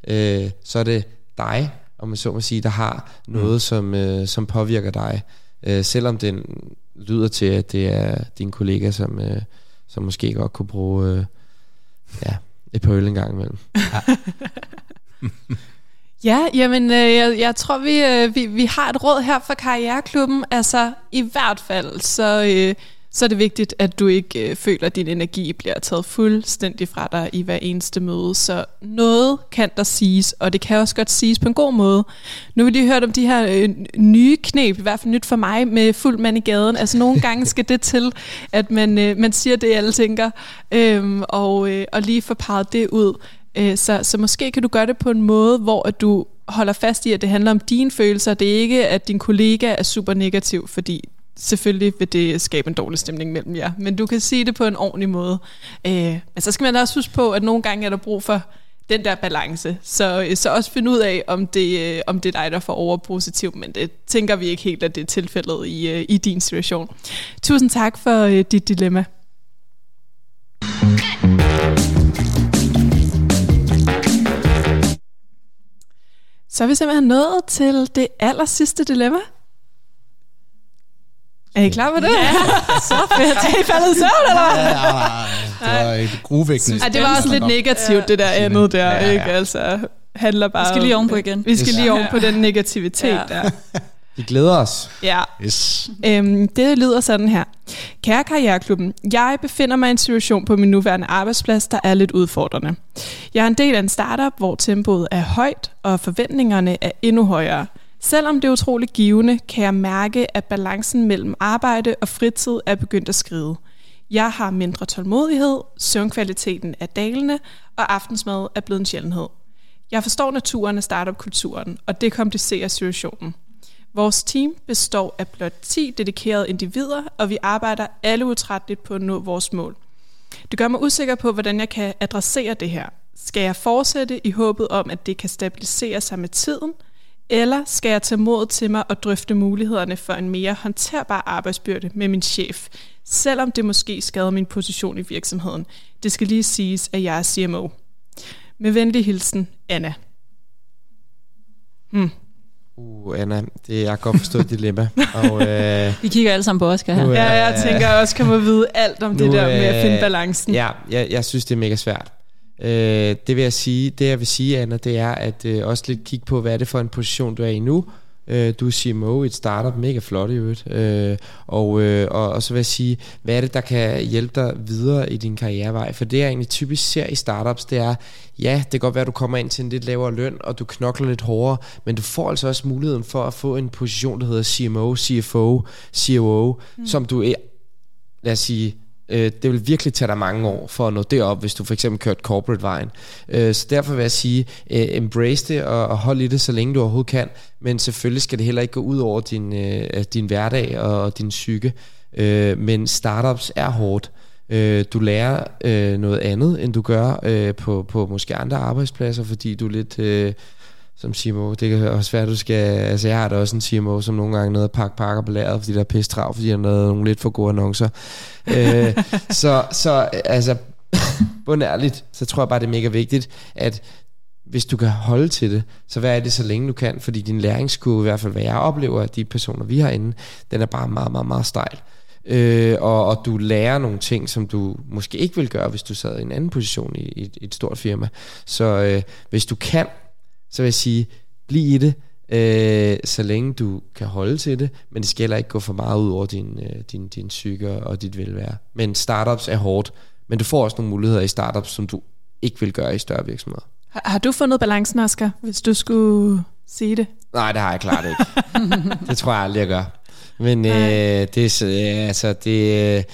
øh, så er det dig, om man så må sige, der har noget, mm. som, øh, som påvirker dig. Øh, selvom den lyder til, at det er din kollega, som, øh, som måske godt kunne bruge øh, ja, et par øl en gang imellem. Ja, jamen, øh, jeg, jeg tror, vi, øh, vi, vi har et råd her fra Karriereklubben. Altså, i hvert fald, så, øh, så er det vigtigt, at du ikke øh, føler, at din energi bliver taget fuldstændig fra dig i hver eneste møde. Så noget kan der siges, og det kan også godt siges på en god måde. Nu har vi lige hørt om de her øh, nye knep, i hvert fald nyt for mig, med fuld mand i gaden. Altså, nogle gange skal det til, at man, øh, man siger det, alle tænker, øh, og, øh, og lige får parret det ud. Øh, Så, så måske kan du gøre det på en måde, hvor at du holder fast i, at det handler om dine følelser. Det er ikke, at din kollega er super negativ, fordi selvfølgelig vil det skabe en dårlig stemning mellem jer. Men du kan sige det på en ordentlig måde. Øh, Men så skal man da også huske på, at nogle gange er der brug for den der balance. Så, øh, så også finde ud af, om det, øh, om det er dig, der får overpositiv, men det tænker vi ikke helt, at det er tilfældet i, øh, i din situation. Tusind tak for øh, dit dilemma. Så er vi simpelthen nået til det aller sidste dilemma. Er I klar på det? Ja, så fedt. Er I faldet i søvn, eller hvad? Ja, nej, det var gruvækkende. Ej, det var også lidt negativt, det der andet der, Ja, ja. ikke? Altså, handler bare Vi skal lige ovenpå igen. Vi skal lige Ja. oven på den negativitet Ja. der. Vi glæder os. Ja. Yes. Øhm, det lyder sådan her. Kære Karriereklubben, jeg befinder mig i en situation på min nuværende arbejdsplads, der er lidt udfordrende. Jeg er en del af en startup, hvor tempoet er højt, og forventningerne er endnu højere. Selvom det er utroligt givende, kan jeg mærke, at balancen mellem arbejde og fritid er begyndt at skride. Jeg har mindre tålmodighed, søvnkvaliteten er dalende, og aftensmad er blevet en sjældenhed. Jeg forstår naturen af startup-kulturen, og det komplicerer situationen. Vores team består af blot 10 dedikerede individer, og vi arbejder alle utrætteligt på at nå vores mål. Det gør mig usikker på, hvordan jeg kan adressere det her. Skal jeg fortsætte i håbet om, at det kan stabilisere sig med tiden, eller skal jeg tage mod til mig og drøfte mulighederne for en mere håndterbar arbejdsbyrde med min chef, selvom det måske skader min position i virksomheden. Det skal lige siges, at jeg er CMO. Med venlig hilsen, Anna. Hmm. Uh, Anna, det, jeg kan godt forstå dit dilemma. Og, øh, Vi kigger alle sammen på Oscar her. Nu, Ja, jeg tænker også, kan man vide alt om det Nu, der med at finde øh, balancen. Ja, jeg, jeg synes, det er mega svært. Øh, det vil jeg sige, det jeg vil sige, Anna, det er at øh, også lidt kigge på, hvad er det for en position, du er i nu. Øh, du er CMO i et startup, mega flot i øvrigt. Øh, og, øh, og, og så vil jeg sige, hvad er det, der kan hjælpe dig videre i din karrierevej? For det jeg egentlig typisk ser i startups, det er, ja, det kan godt være, at du kommer ind til en lidt lavere løn, og du knokler lidt hårdere, men du får altså også muligheden for at få en position, der hedder CMO, CFO, COO, mm. som du er, lad os sige, øh, det vil virkelig tage dig mange år for at nå derop, hvis du for eksempel kørt corporate-vejen. Øh, så derfor vil jeg sige, øh, embrace det og, og hold i det, så længe du overhovedet kan, men selvfølgelig skal det heller ikke gå ud over din, øh, din hverdag og, og din psyke. Øh, men startups er hårdt. Øh, du lærer øh, noget andet, end du gør øh, på, på måske andre arbejdspladser, fordi du er lidt... Øh, som CMO. Det kan også være, at du skal... Altså, jeg har da også en CMO, som nogle gange nede og pakke pakker på lageret, fordi der er pisse travlt, fordi han har lavet nogle lidt for gode annoncer. øh, så, så altså, bundærligt, så tror jeg bare, det er mega vigtigt, at hvis du kan holde til det, så hvad er det så længe du kan? Fordi din læringskurve, i hvert fald hvad jeg oplever af de personer, vi har inde, den er bare meget, meget, meget stejl. Øh, og, og du lærer nogle ting, som du måske ikke ville gøre, hvis du sad i en anden position i, i, i et stort firma. Så øh, hvis du kan, så vil jeg sige, bliv i det, øh, så længe du kan holde til det, men det skal heller ikke gå for meget ud over din, øh, din, din psyke og dit velvære. Men startups er hårdt, men du får også nogle muligheder i startups, som du ikke vil gøre i større virksomheder. Har, har du fundet balancen, Oscar, hvis du skulle sige det? Nej, det har jeg klart ikke. det tror jeg aldrig, jeg gør. Men øh, det er øh, altså det øh,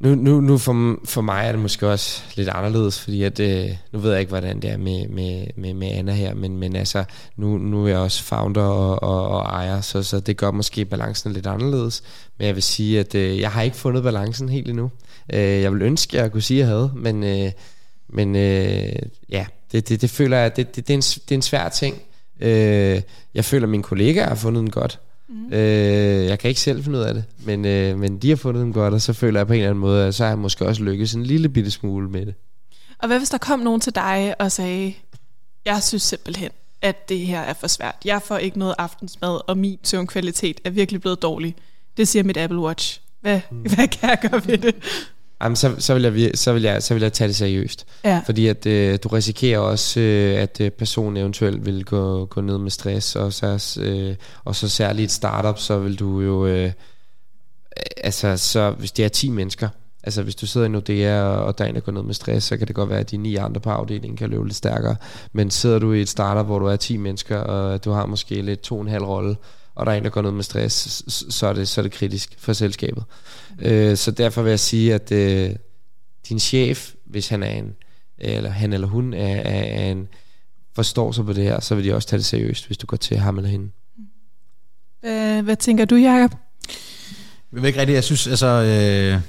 nu, nu, nu for, for mig er det måske også lidt anderledes, fordi at, øh, nu ved jeg ikke, hvordan det er med, med, med, med Anna her, men, men altså, nu, nu er jeg også founder og, og, og ejer, så, så det gør måske balancen lidt anderledes. Men jeg vil sige, at øh, jeg har ikke fundet balancen helt endnu. Øh, jeg vil ønske, at jeg kunne sige, at jeg havde, men, øh, men øh, ja, det, det, det føler jeg, det, det, det, er en, det er en svær ting. Øh, jeg føler, at mine kollegaer har fundet den godt. Mm. Øh, jeg kan ikke selv finde ud af det, men, øh, men de har fundet dem godt, og så føler jeg på en eller anden måde, at så har jeg måske også lykkes en lille bitte smule med det. Og hvad hvis der kom nogen til dig og sagde, jeg synes simpelthen, at det her er for svært. Jeg får ikke noget aftensmad, og min søvnkvalitet er virkelig blevet dårlig. Det siger mit Apple Watch. Hvad, mm. hvad kan jeg gøre ved det? Jamen, så, så, vil jeg, så, vil jeg, så vil jeg tage det seriøst. Ja. Fordi at øh, du risikerer også, øh, at øh, personen eventuelt vil gå, gå ned med stress, og så, øh, og så særligt et startup, så vil du jo, øh, altså så hvis det er 10 mennesker, altså hvis du sidder i Nordea, og der er en, der går ned med stress, så kan det godt være, at de ni andre på afdelingen kan løbe lidt stærkere. Men sidder du i et startup, hvor du er 10 mennesker, og du har måske lidt to og en halv rolle, og der er en, der går ned med stress, så, er, det, så er det kritisk for selskabet. Øh, så derfor vil jeg sige, at øh, din chef, hvis han er en, eller han eller hun er, er, er en, forstår sig på det her, så vil de også tage det seriøst, hvis du går til ham eller hende. Hvad, hvad tænker du, Jacob? Jeg ved ikke rigtigt, jeg synes, altså, øh,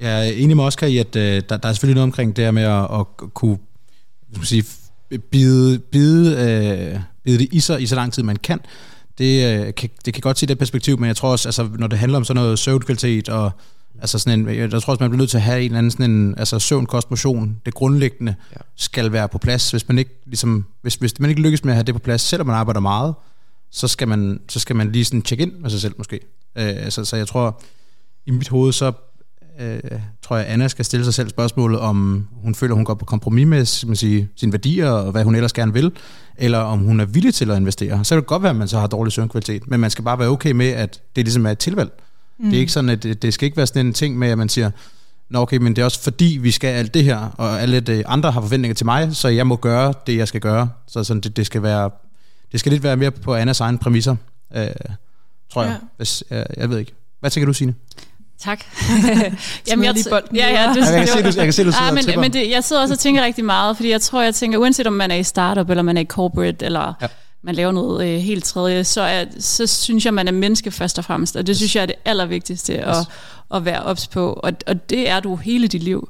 jeg er enig med Oscar i, at øh, der, der er selvfølgelig noget omkring det her med at, at kunne hvad skal man sige, bide, bide, øh, bide det i sig i så lang tid, man kan. Det, øh, kan, det kan godt se det perspektiv, men jeg tror også, altså, når det handler om sådan noget søvnkvalitet, og altså sådan en, jeg tror også, man bliver nødt til at have en eller anden sådan en, altså søvn, kost, motion, det grundlæggende Ja. skal være på plads. Hvis man ikke, ligesom, hvis, hvis man ikke lykkes med at have det på plads, selvom man arbejder meget, så skal man, så skal man lige sådan tjekke ind med sig selv måske. Øh, så, så jeg tror, i mit hoved, så øh, tror jeg, Anna skal stille sig selv spørgsmålet, om hun føler, hun går på kompromis med man siger, sine værdier og hvad hun ellers gerne vil, eller om hun er villig til at investere. Så kan det godt være, at man så har dårlig søvnkvalitet, men man skal bare være okay med, at det ligesom er et tilvalg. Mm. Det er ikke sådan, at det, det skal ikke være sådan en ting med, at man siger, Nå okay, men det er også fordi, vi skal alt det her, og alle de andre har forventninger til mig, så jeg må gøre det, jeg skal gøre. Så sådan, det, det, skal være, det skal lidt være mere på Annas egen præmisser, øh, tror jeg. Ja. Hvis, øh, jeg ved ikke. Hvad tænker du, Signe? Tak. Jamen, jeg, bolden. ja, ja, du, jeg, kan se, du, jeg kan se, du sidder ah, men, men det, jeg sidder også og tænker rigtig meget, fordi jeg tror, jeg tænker, uanset om man er i startup, eller man er i corporate, eller ja. man laver noget øh, helt tredje, så, er, så synes jeg, man er menneske først og fremmest, og det synes jeg er det allervigtigste yes. at, at være ops på, og, og det er du hele dit liv.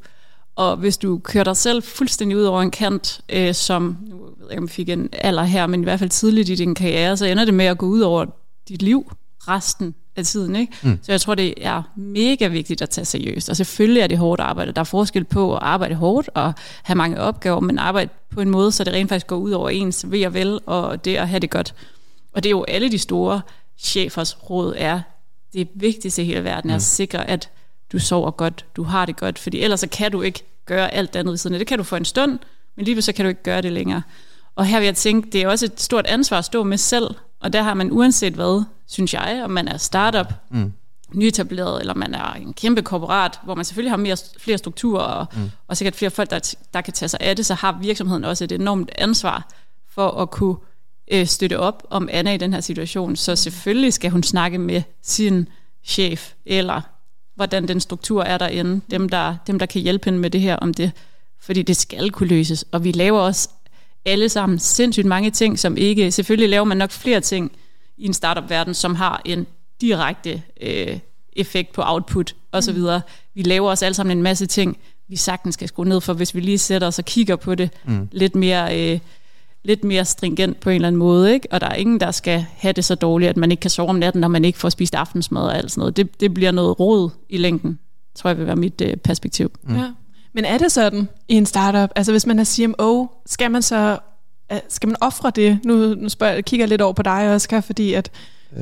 Og hvis du kører dig selv fuldstændig ud over en kant, øh, som, nu ved jeg ikke, om fik en alder her, men i hvert fald tidligt i din karriere, så ender det med at gå ud over dit liv resten af tiden. Ikke? Mm. Så jeg tror, det er mega vigtigt at tage seriøst. Og selvfølgelig er det hårdt arbejde. Der er forskel på at arbejde hårdt og have mange opgaver, men arbejde på en måde, så det rent faktisk går ud over ens ved og vel, og det at have det godt. Og det er jo alle de store chefers råd er, det vigtigste i hele verden er mm. at sikre, at du sover godt, du har det godt, fordi ellers så kan du ikke gøre alt andet ved siden. Det kan du for en stund, men lige så kan du ikke gøre det længere. Og her vil jeg tænke, det er også et stort ansvar at stå med selv, og der har man uanset hvad, synes jeg, om man er startup, mm. nyetableret, eller man er en kæmpe korporat, hvor man selvfølgelig har mere, flere strukturer, og, mm. og sikkert flere folk, der, der kan tage sig af det, så har virksomheden også et enormt ansvar for at kunne øh, støtte op om Anna i den her situation. Så selvfølgelig skal hun snakke med sin chef, eller hvordan den struktur er derinde, dem der, dem der kan hjælpe hende med det her, om det, fordi det skal kunne løses. Og vi laver også alle sammen sindssygt mange ting, som ikke... Selvfølgelig laver man nok flere ting i en startup-verden, som har en direkte øh, effekt på output osv. Mm. Vi laver også alle sammen en masse ting, vi sagtens skal skrue ned for, hvis vi lige sætter os og kigger på det mm. lidt mere... Øh, lidt mere stringent på en eller anden måde, ikke? og der er ingen, der skal have det så dårligt, at man ikke kan sove om natten, når man ikke får spist aftensmad og alt sådan noget. Det, det bliver noget råd i længden, tror jeg vil være mit øh, perspektiv. Mm. Ja. Men er det sådan i en startup? Altså hvis man er CMO, skal man så skal man ofre det? Nu, nu spørger, jeg kigger lidt over på dig, Oscar, fordi at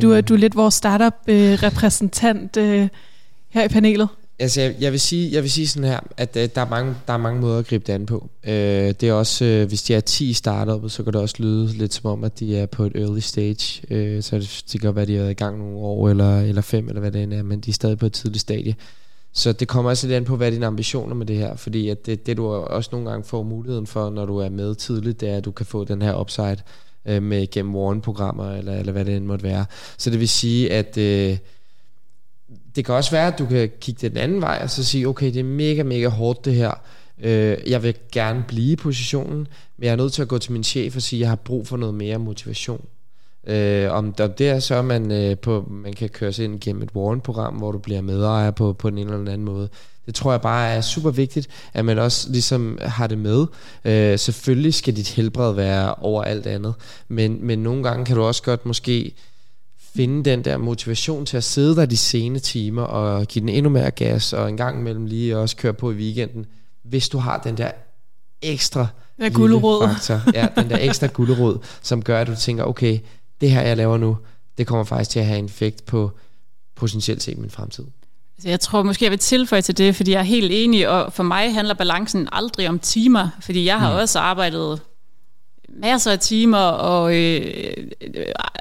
du, er, du er lidt vores startup-repræsentant øh, her i panelet. Altså, jeg, jeg, vil sige, jeg vil sige sådan her, at uh, der, er mange, der er mange måder at gribe det an på. Uh, det er også, uh, hvis de er 10 i startup, så kan det også lyde lidt som om, at de er på et early stage. Uh, så det, det kan godt være, at de er i gang nogle år, eller, eller fem, eller hvad det end er, men de er stadig på et tidligt stadie. Så det kommer også lidt an på, hvad dine ambitioner med det her, fordi at det, det du også nogle gange får muligheden for, når du er med tidligt, det er, at du kan få den her upside øh, med gennem Warren-programmer, eller, eller hvad det end måtte være. Så det vil sige, at øh, det kan også være, at du kan kigge den anden vej, og så sige, okay, det er mega, mega hårdt det her, øh, jeg vil gerne blive i positionen, men jeg er nødt til at gå til min chef og sige, at jeg har brug for noget mere motivation. Øh, om, om det er så, man, øh, på, man kan køre sig ind gennem et Warren-program, hvor du bliver medejer på, på den ene eller anden måde. Det tror jeg bare er super vigtigt, at man også ligesom har det med. Øh, selvfølgelig skal dit helbred være over alt andet, men, men nogle gange kan du også godt måske finde den der motivation til at sidde der de sene timer og give den endnu mere gas, og en gang imellem lige også køre på i weekenden, hvis du har den der ekstra ja, gulderod. faktor, ja, den der ekstra gulderod, som gør, at du tænker, okay, det her, jeg laver nu, det kommer faktisk til at have en effekt på potentielt set min fremtid. Altså, jeg tror måske, jeg vil tilføje til det, fordi jeg er helt enig, og for mig handler balancen aldrig om timer, fordi jeg har mm. også arbejdet masser af timer, og øh,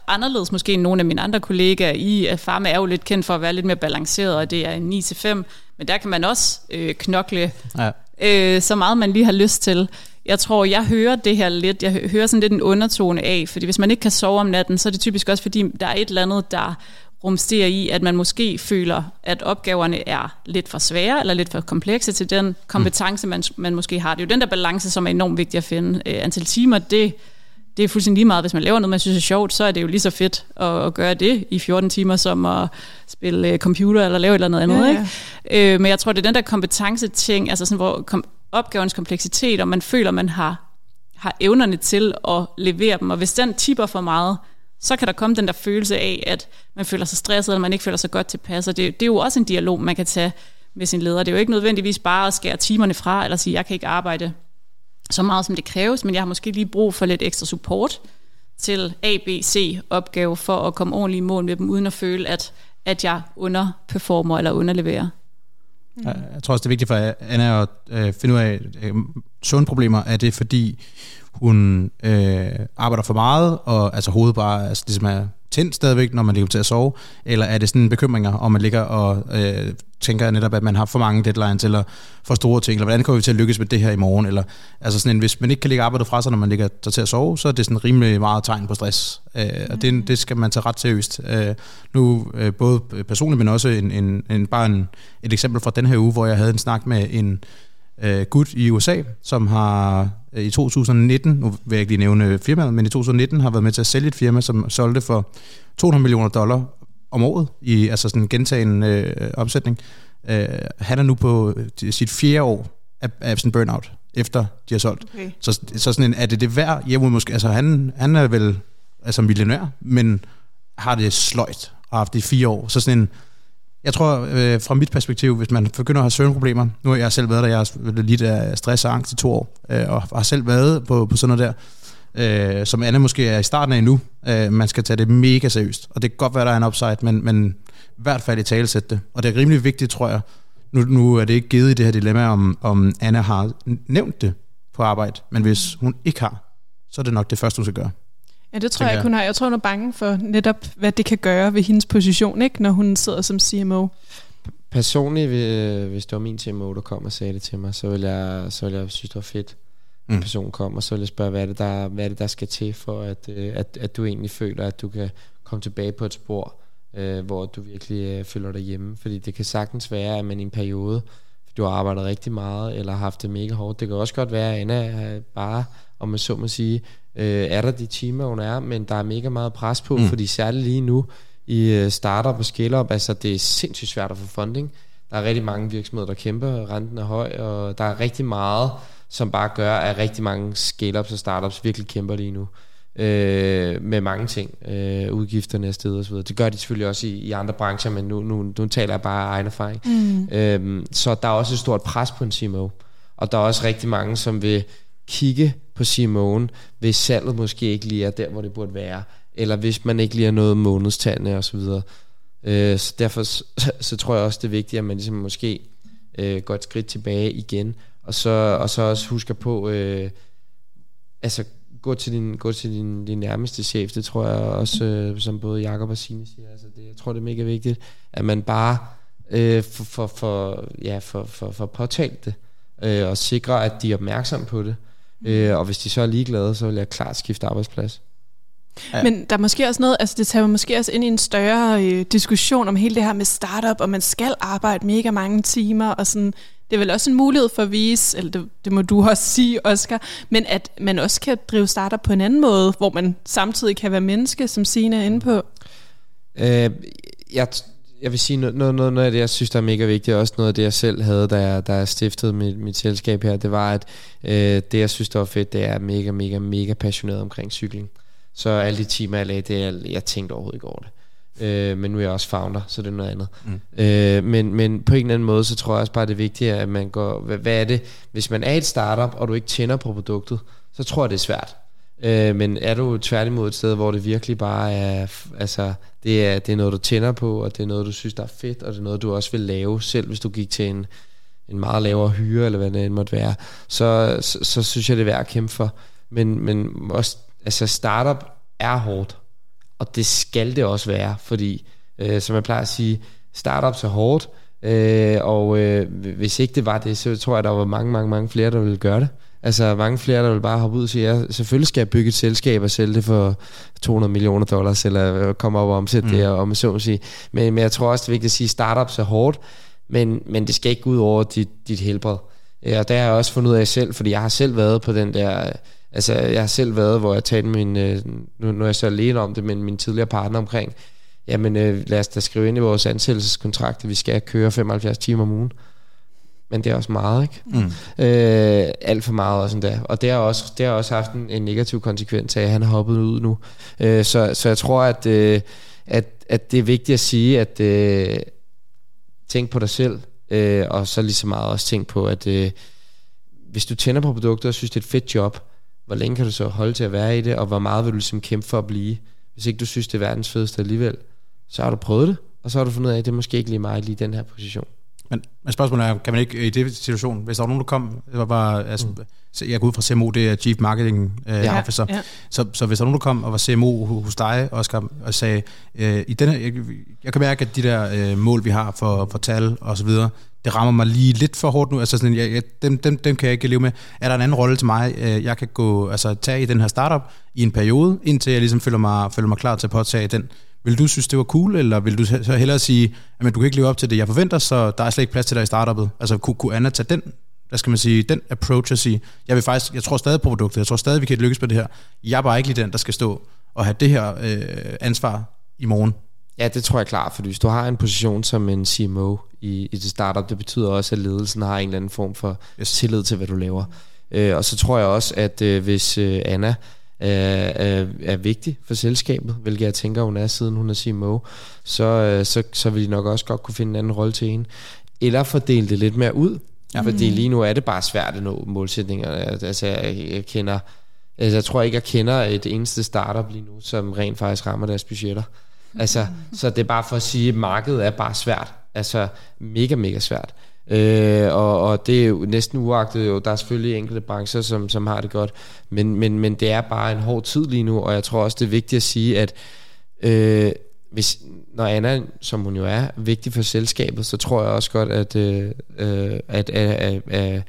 anderledes måske end nogle af mine andre kollegaer i, Pharma er jo lidt kendt for at være lidt mere balanceret, og det er 9-5, men der kan man også øh, knokle ja. øh, så meget, man lige har lyst til. Jeg tror, jeg hører det her lidt, jeg hører sådan lidt en undertone af, fordi hvis man ikke kan sove om natten, så er det typisk også, fordi der er et eller andet, der rumsterer i, at man måske føler, at opgaverne er lidt for svære, eller lidt for komplekse til den kompetence, man, man måske har. Det er jo den der balance, som er enormt vigtig at finde. Øh, antal timer, det, det er fuldstændig lige meget. Hvis man laver noget, man synes er sjovt, så er det jo lige så fedt at, at gøre det i 14 timer, som at spille øh, computer eller lave et eller andet andet. Ja, ja. Ikke? Øh, men jeg tror, det er den der kompetence-ting, altså sådan, hvor kom, opgavens kompleksitet, og man føler, man har, har evnerne til at levere dem. Og hvis den tipper for meget, så kan der komme den der følelse af, at man føler sig stresset, eller man ikke føler sig godt tilpas. Og det, det er jo også en dialog, man kan tage med sin leder. Det er jo ikke nødvendigvis bare at skære timerne fra, eller sige, jeg kan ikke arbejde så meget, som det kræves, men jeg har måske lige brug for lidt ekstra support til ABC-opgave for at komme ordentligt i mål med dem, uden at føle, at, at jeg underperformer eller underleverer. Mm. Jeg, jeg tror også, det er vigtigt for Anna at øh, finde ud af, øh, søvnproblemer, er det fordi, hun øh, arbejder for meget, og altså hovedet bare altså, ligesom er tændt stadigvæk, når man ligger til at sove, eller er det sådan bekymringer, om man ligger og øh, tænker netop, at man har for mange deadlines, eller for store ting, eller hvordan kommer vi til at lykkes med det her i morgen, eller altså sådan en, hvis man ikke kan lægge arbejdet fra sig, når man ligger til at sove, så er det sådan rimelig meget tegn på stress, øh, og det, det skal man tage ret seriøst. Øh, nu øh, både personligt, men også en, en, en, bare en, et eksempel fra den her uge, hvor jeg havde en snak med en øh, gut i USA, som har øh, i 2019, nu vil jeg ikke lige nævne firmaet, men i 2019 har været med til at sælge et firma, som solgte for 200 millioner dollar om året i altså sådan en gentagen øh, omsætning. Øh, han er nu på øh, sit fjerde år af, af sådan burnout, efter de har solgt. Okay. Så, så sådan en, er det det værd? Jeg måske, altså han, han er vel altså millionær, men har det sløjt og har haft det i fire år. Så sådan en, jeg tror, øh, fra mit perspektiv, hvis man begynder at have søvnproblemer, nu har jeg selv været der, jeg har lidt af stress og angst i to år, øh, og har selv været på, på sådan noget der, øh, som Anne måske er i starten af nu. Øh, man skal tage det mega seriøst, og det kan godt være, der er en upside, men, men i hvert fald i talesæt det. Og det er rimelig vigtigt, tror jeg. Nu, nu er det ikke givet i det her dilemma, om, om Anna har nævnt det på arbejde, men hvis hun ikke har, så er det nok det første, hun skal gøre. Ja, det tror jeg, jeg kun har. Jeg tror, hun er bange for netop, hvad det kan gøre ved hendes position, ikke, når hun sidder som CMO. Personligt, hvis det var min CMO, der kom og sagde det til mig, så ville jeg, så ville jeg synes, det var fedt, at mm. personen kom, og så ville jeg spørge, hvad er det, der, hvad er det, der skal til for, at, øh, at, at du egentlig føler, at du kan komme tilbage på et spor, øh, hvor du virkelig øh, føler dig hjemme. Fordi det kan sagtens være, at man i en periode, du har arbejdet rigtig meget, eller har haft det mega hårdt. Det kan også godt være, at Anna bare, om man så må sige, øh, er der de timer, hun er, men der er mega meget pres på, mm. fordi særligt lige nu i øh, startup og scale-up, altså det er sindssygt svært at få funding. Der er rigtig mange virksomheder, der kæmper, renten er høj, og der er rigtig meget, som bare gør, at rigtig mange scale-ups og startups virkelig kæmper lige nu. Øh, med mange ting, øh, udgifterne er stedet osv. Det gør de selvfølgelig også i, i andre brancher, men nu, nu, nu taler jeg bare af egen erfaring. Mm. Øh, så der er også et stort pres på en CMO, og der er også rigtig mange, som vil kigge på Simone, hvis salget måske ikke lige er der, hvor det burde være, eller hvis man ikke lige har noget månedstallene osv. Øh, så derfor så, så tror jeg også, det er vigtigt, at man ligesom måske øh, går et skridt tilbage igen, og så, og så også husker på, øh, altså gå til din, gå til din, din nærmeste chef, det tror jeg også, øh, som både Jakob og Signe siger, altså det, jeg tror det er mega vigtigt, at man bare øh, for, for, for, ja, for, for, for påtalt det, øh, og sikre, at de er opmærksom på det, Øh, og hvis de så er ligeglade, så vil jeg klart skifte arbejdsplads. Ja. Men der er måske også noget, altså det tager måske også ind i en større øh, diskussion om hele det her med startup, og man skal arbejde mega mange timer, og sådan, det er vel også en mulighed for at vise, eller det, det må du også sige, Oscar, men at man også kan drive startup på en anden måde, hvor man samtidig kan være menneske, som Signe er inde på. Øh, jeg jeg vil sige noget, noget, noget af det, jeg synes, der er mega vigtigt, og også noget af det, jeg selv havde, da jeg, da jeg stiftede mit, mit selskab her, det var, at øh, det, jeg synes, der var fedt, det er mega, mega, mega passioneret omkring cykling. Så alle de timer, jeg lagde, det, jeg, jeg tænkte overhovedet ikke over det. Øh, men nu er jeg også founder, så det er noget andet. Mm. Øh, men, men på en eller anden måde, så tror jeg også bare, det er vigtigt, at man går, hvad, hvad er det, hvis man er et startup, og du ikke tænder på produktet, så tror jeg, det er svært. Øh, men er du tværtimod et sted, hvor det virkelig bare er, altså, det er, det er noget, du tænder på, og det er noget, du synes, der er fedt, og det er noget, du også vil lave, selv hvis du gik til en, en meget lavere hyre, eller hvad det end måtte være, så, så, så synes jeg, det er værd at kæmpe for. Men, men også, altså startup er hårdt, og det skal det også være, fordi, øh, som jeg plejer at sige, startups er hårdt, øh, og øh, hvis ikke det var det, så tror jeg, der var mange, mange, mange flere, der ville gøre det. Altså mange flere, der vil bare hoppe ud og sige, ja, selvfølgelig skal jeg bygge et selskab og sælge det for 200 millioner dollars, eller komme op og omsætte mm. det, og, så at sige. Men, men jeg tror også, det er vigtigt at sige, at startups er hårdt, men, men det skal ikke gå ud over dit, dit helbred. Ja, og det har jeg også fundet ud af selv, fordi jeg har selv været på den der... Altså, jeg har selv været, hvor jeg talte min... Øh, nu, nu er jeg så alene om det, men min tidligere partner omkring, jamen øh, lad os da skrive ind i vores ansættelseskontrakt, at vi skal køre 75 timer om ugen men det er også meget, ikke? Mm. Øh, alt for meget og sådan der. Og det har også, det har også haft en, en negativ konsekvens af, at han har hoppet ud nu. Øh, så, så jeg tror, at, øh, at, at det er vigtigt at sige, at øh, tænk på dig selv, øh, og så lige så meget også tænk på, at øh, hvis du tænder på produkter og synes, det er et fedt job, hvor længe kan du så holde til at være i det, og hvor meget vil du ligesom kæmpe for at blive? Hvis ikke du synes, det er verdens fedeste alligevel, så har du prøvet det, og så har du fundet ud af, at det er måske ikke lige mig lige den her position. Men, men spørgsmålet er, kan man ikke i det situation, hvis der var nogen, der kom, var, var altså, mm. jeg går ud fra CMO, det er Chief Marketing uh, ja, Officer, ja. Så, så hvis der var nogen, der kom og var CMO hos dig, Oscar, og sagde, uh, i denne, jeg, jeg kan mærke, at de der uh, mål, vi har for, for tal og så videre, det rammer mig lige lidt for hårdt nu, altså sådan, jeg, jeg, dem, dem, dem kan jeg ikke leve med. Er der en anden rolle til mig, uh, jeg kan gå, altså, tage i den her startup i en periode, indtil jeg ligesom føler mig, føler mig klar til at påtage den vil du synes, det var cool, eller vil du så hellere sige, at du kan ikke leve op til det, jeg forventer, så der er slet ikke plads til dig i startupet? Altså, kunne, kunne Anna tage den, hvad skal man sige, den approach at sige, jeg vil faktisk, jeg tror stadig på produktet, jeg tror stadig, vi kan lykkes med det her. Jeg er bare ikke lige den, der skal stå og have det her øh, ansvar i morgen. Ja, det tror jeg klart, for hvis du har en position som en CMO i, i det startup, det betyder også, at ledelsen har en eller anden form for yes. tillid til, hvad du laver. Øh, og så tror jeg også, at øh, hvis øh, Anna er, er vigtig for selskabet, hvilket jeg tænker, hun er, siden hun er CMO, så, øh, så, så vil de nok også godt kunne finde en anden rolle til hende. Eller fordele det lidt mere ud, ja. fordi lige nu er det bare svært at nå målsætninger. Altså, jeg, jeg kender... Altså, jeg tror ikke, jeg kender et eneste startup lige nu, som rent faktisk rammer deres budgetter. Altså, så det er bare for at sige, at markedet er bare svært. Altså, mega, mega svært. Øh, og, og det er jo næsten uagtet jo, der er selvfølgelig enkelte brancher, som, som har det godt, men, men, men det er bare en hård tid lige nu, og jeg tror også, det er vigtigt at sige, at øh, hvis, når Anna, som hun jo er, vigtig for selskabet, så tror jeg også godt, at, øh, øh at, at, at, at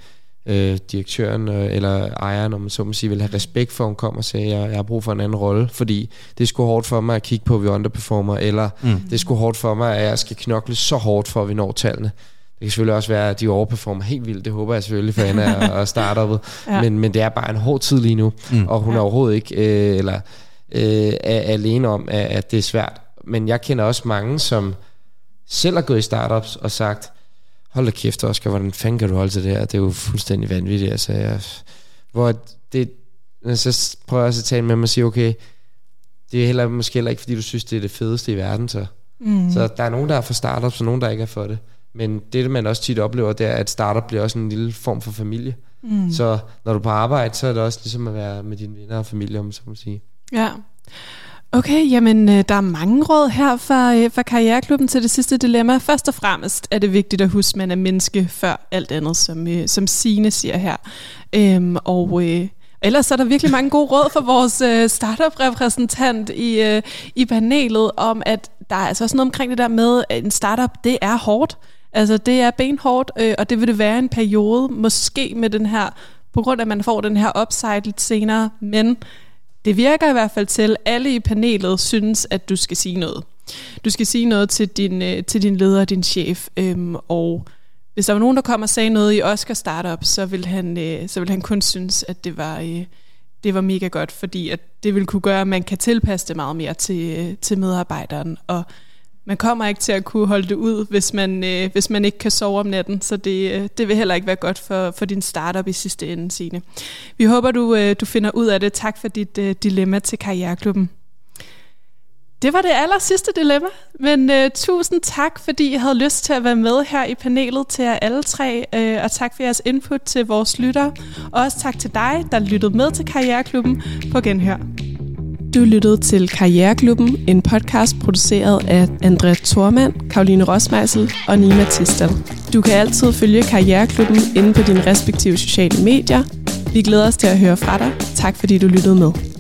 øh, direktøren øh, eller ejeren, om man så må sige, vil have respekt for, at hun kommer og siger, at jeg, jeg har brug for en anden rolle, fordi det er sgu hårdt for mig at kigge på, at vi underperformer, eller mm. det er sgu hårdt for mig, at jeg skal knokle så hårdt for, at vi når tallene. Det kan selvfølgelig også være, at de overperformer helt vildt. Det håber jeg selvfølgelig for Anna og startupet. ja. men, men det er bare en hård tid lige nu. Mm. Og hun ja. er overhovedet ikke øh, eller, øh, er alene om, at, at det er svært. Men jeg kender også mange, som selv har gået i startups og sagt, hold da kæft Oscar, hvordan fanden kan du holde til det her? Det er jo fuldstændig vanvittigt. Altså, jeg, hvor det, så prøver jeg også at tale med mig og sige, okay, det er heller, måske heller ikke, fordi du synes, det er det fedeste i verden. Så, mm. så der er nogen, der er for startups, og nogen, der ikke er for det. Men det, man også tit oplever, det er, at startup bliver også en lille form for familie. Mm. Så når du er på arbejde, så er det også ligesom at være med dine venner og familie, om så må sige. Ja. Okay, jamen øh, der er mange råd her fra, øh, fra Karriereklubben til det sidste dilemma. Først og fremmest er det vigtigt at huske, at man er menneske før alt andet, som, øh, som Sine siger her. Øhm, og øh, ellers er der virkelig mange gode råd for vores øh, startup-repræsentant i, øh, i panelet, om at der er altså også noget omkring det der med, at en startup, det er hårdt. Altså det er benhårdt, øh, og det vil det være en periode, måske med den her, på grund af at man får den her upside lidt senere, men det virker i hvert fald til, at alle i panelet synes, at du skal sige noget. Du skal sige noget til din, øh, til din leder og din chef, øhm, og hvis der var nogen, der kom og sagde noget i Oscar Startup, så vil han, øh, så vil han kun synes, at det var, øh, det var mega godt, fordi at det vil kunne gøre, at man kan tilpasse det meget mere til, øh, til medarbejderen, og man kommer ikke til at kunne holde det ud, hvis man, øh, hvis man ikke kan sove om natten, så det, øh, det vil heller ikke være godt for, for din startup i sidste ende, Signe. Vi håber, du, øh, du finder ud af det. Tak for dit øh, dilemma til Karriereklubben. Det var det aller sidste dilemma, men øh, tusind tak, fordi I havde lyst til at være med her i panelet til jer alle tre, øh, og tak for jeres input til vores lyttere. Og også tak til dig, der lyttede med til Karriereklubben på Genhør. Du lyttede til Karriereklubben, en podcast produceret af Andrea Thormand, Karoline Rosmeisel og Nina Tistel. Du kan altid følge Karriereklubben inde på dine respektive sociale medier. Vi glæder os til at høre fra dig. Tak fordi du lyttede med.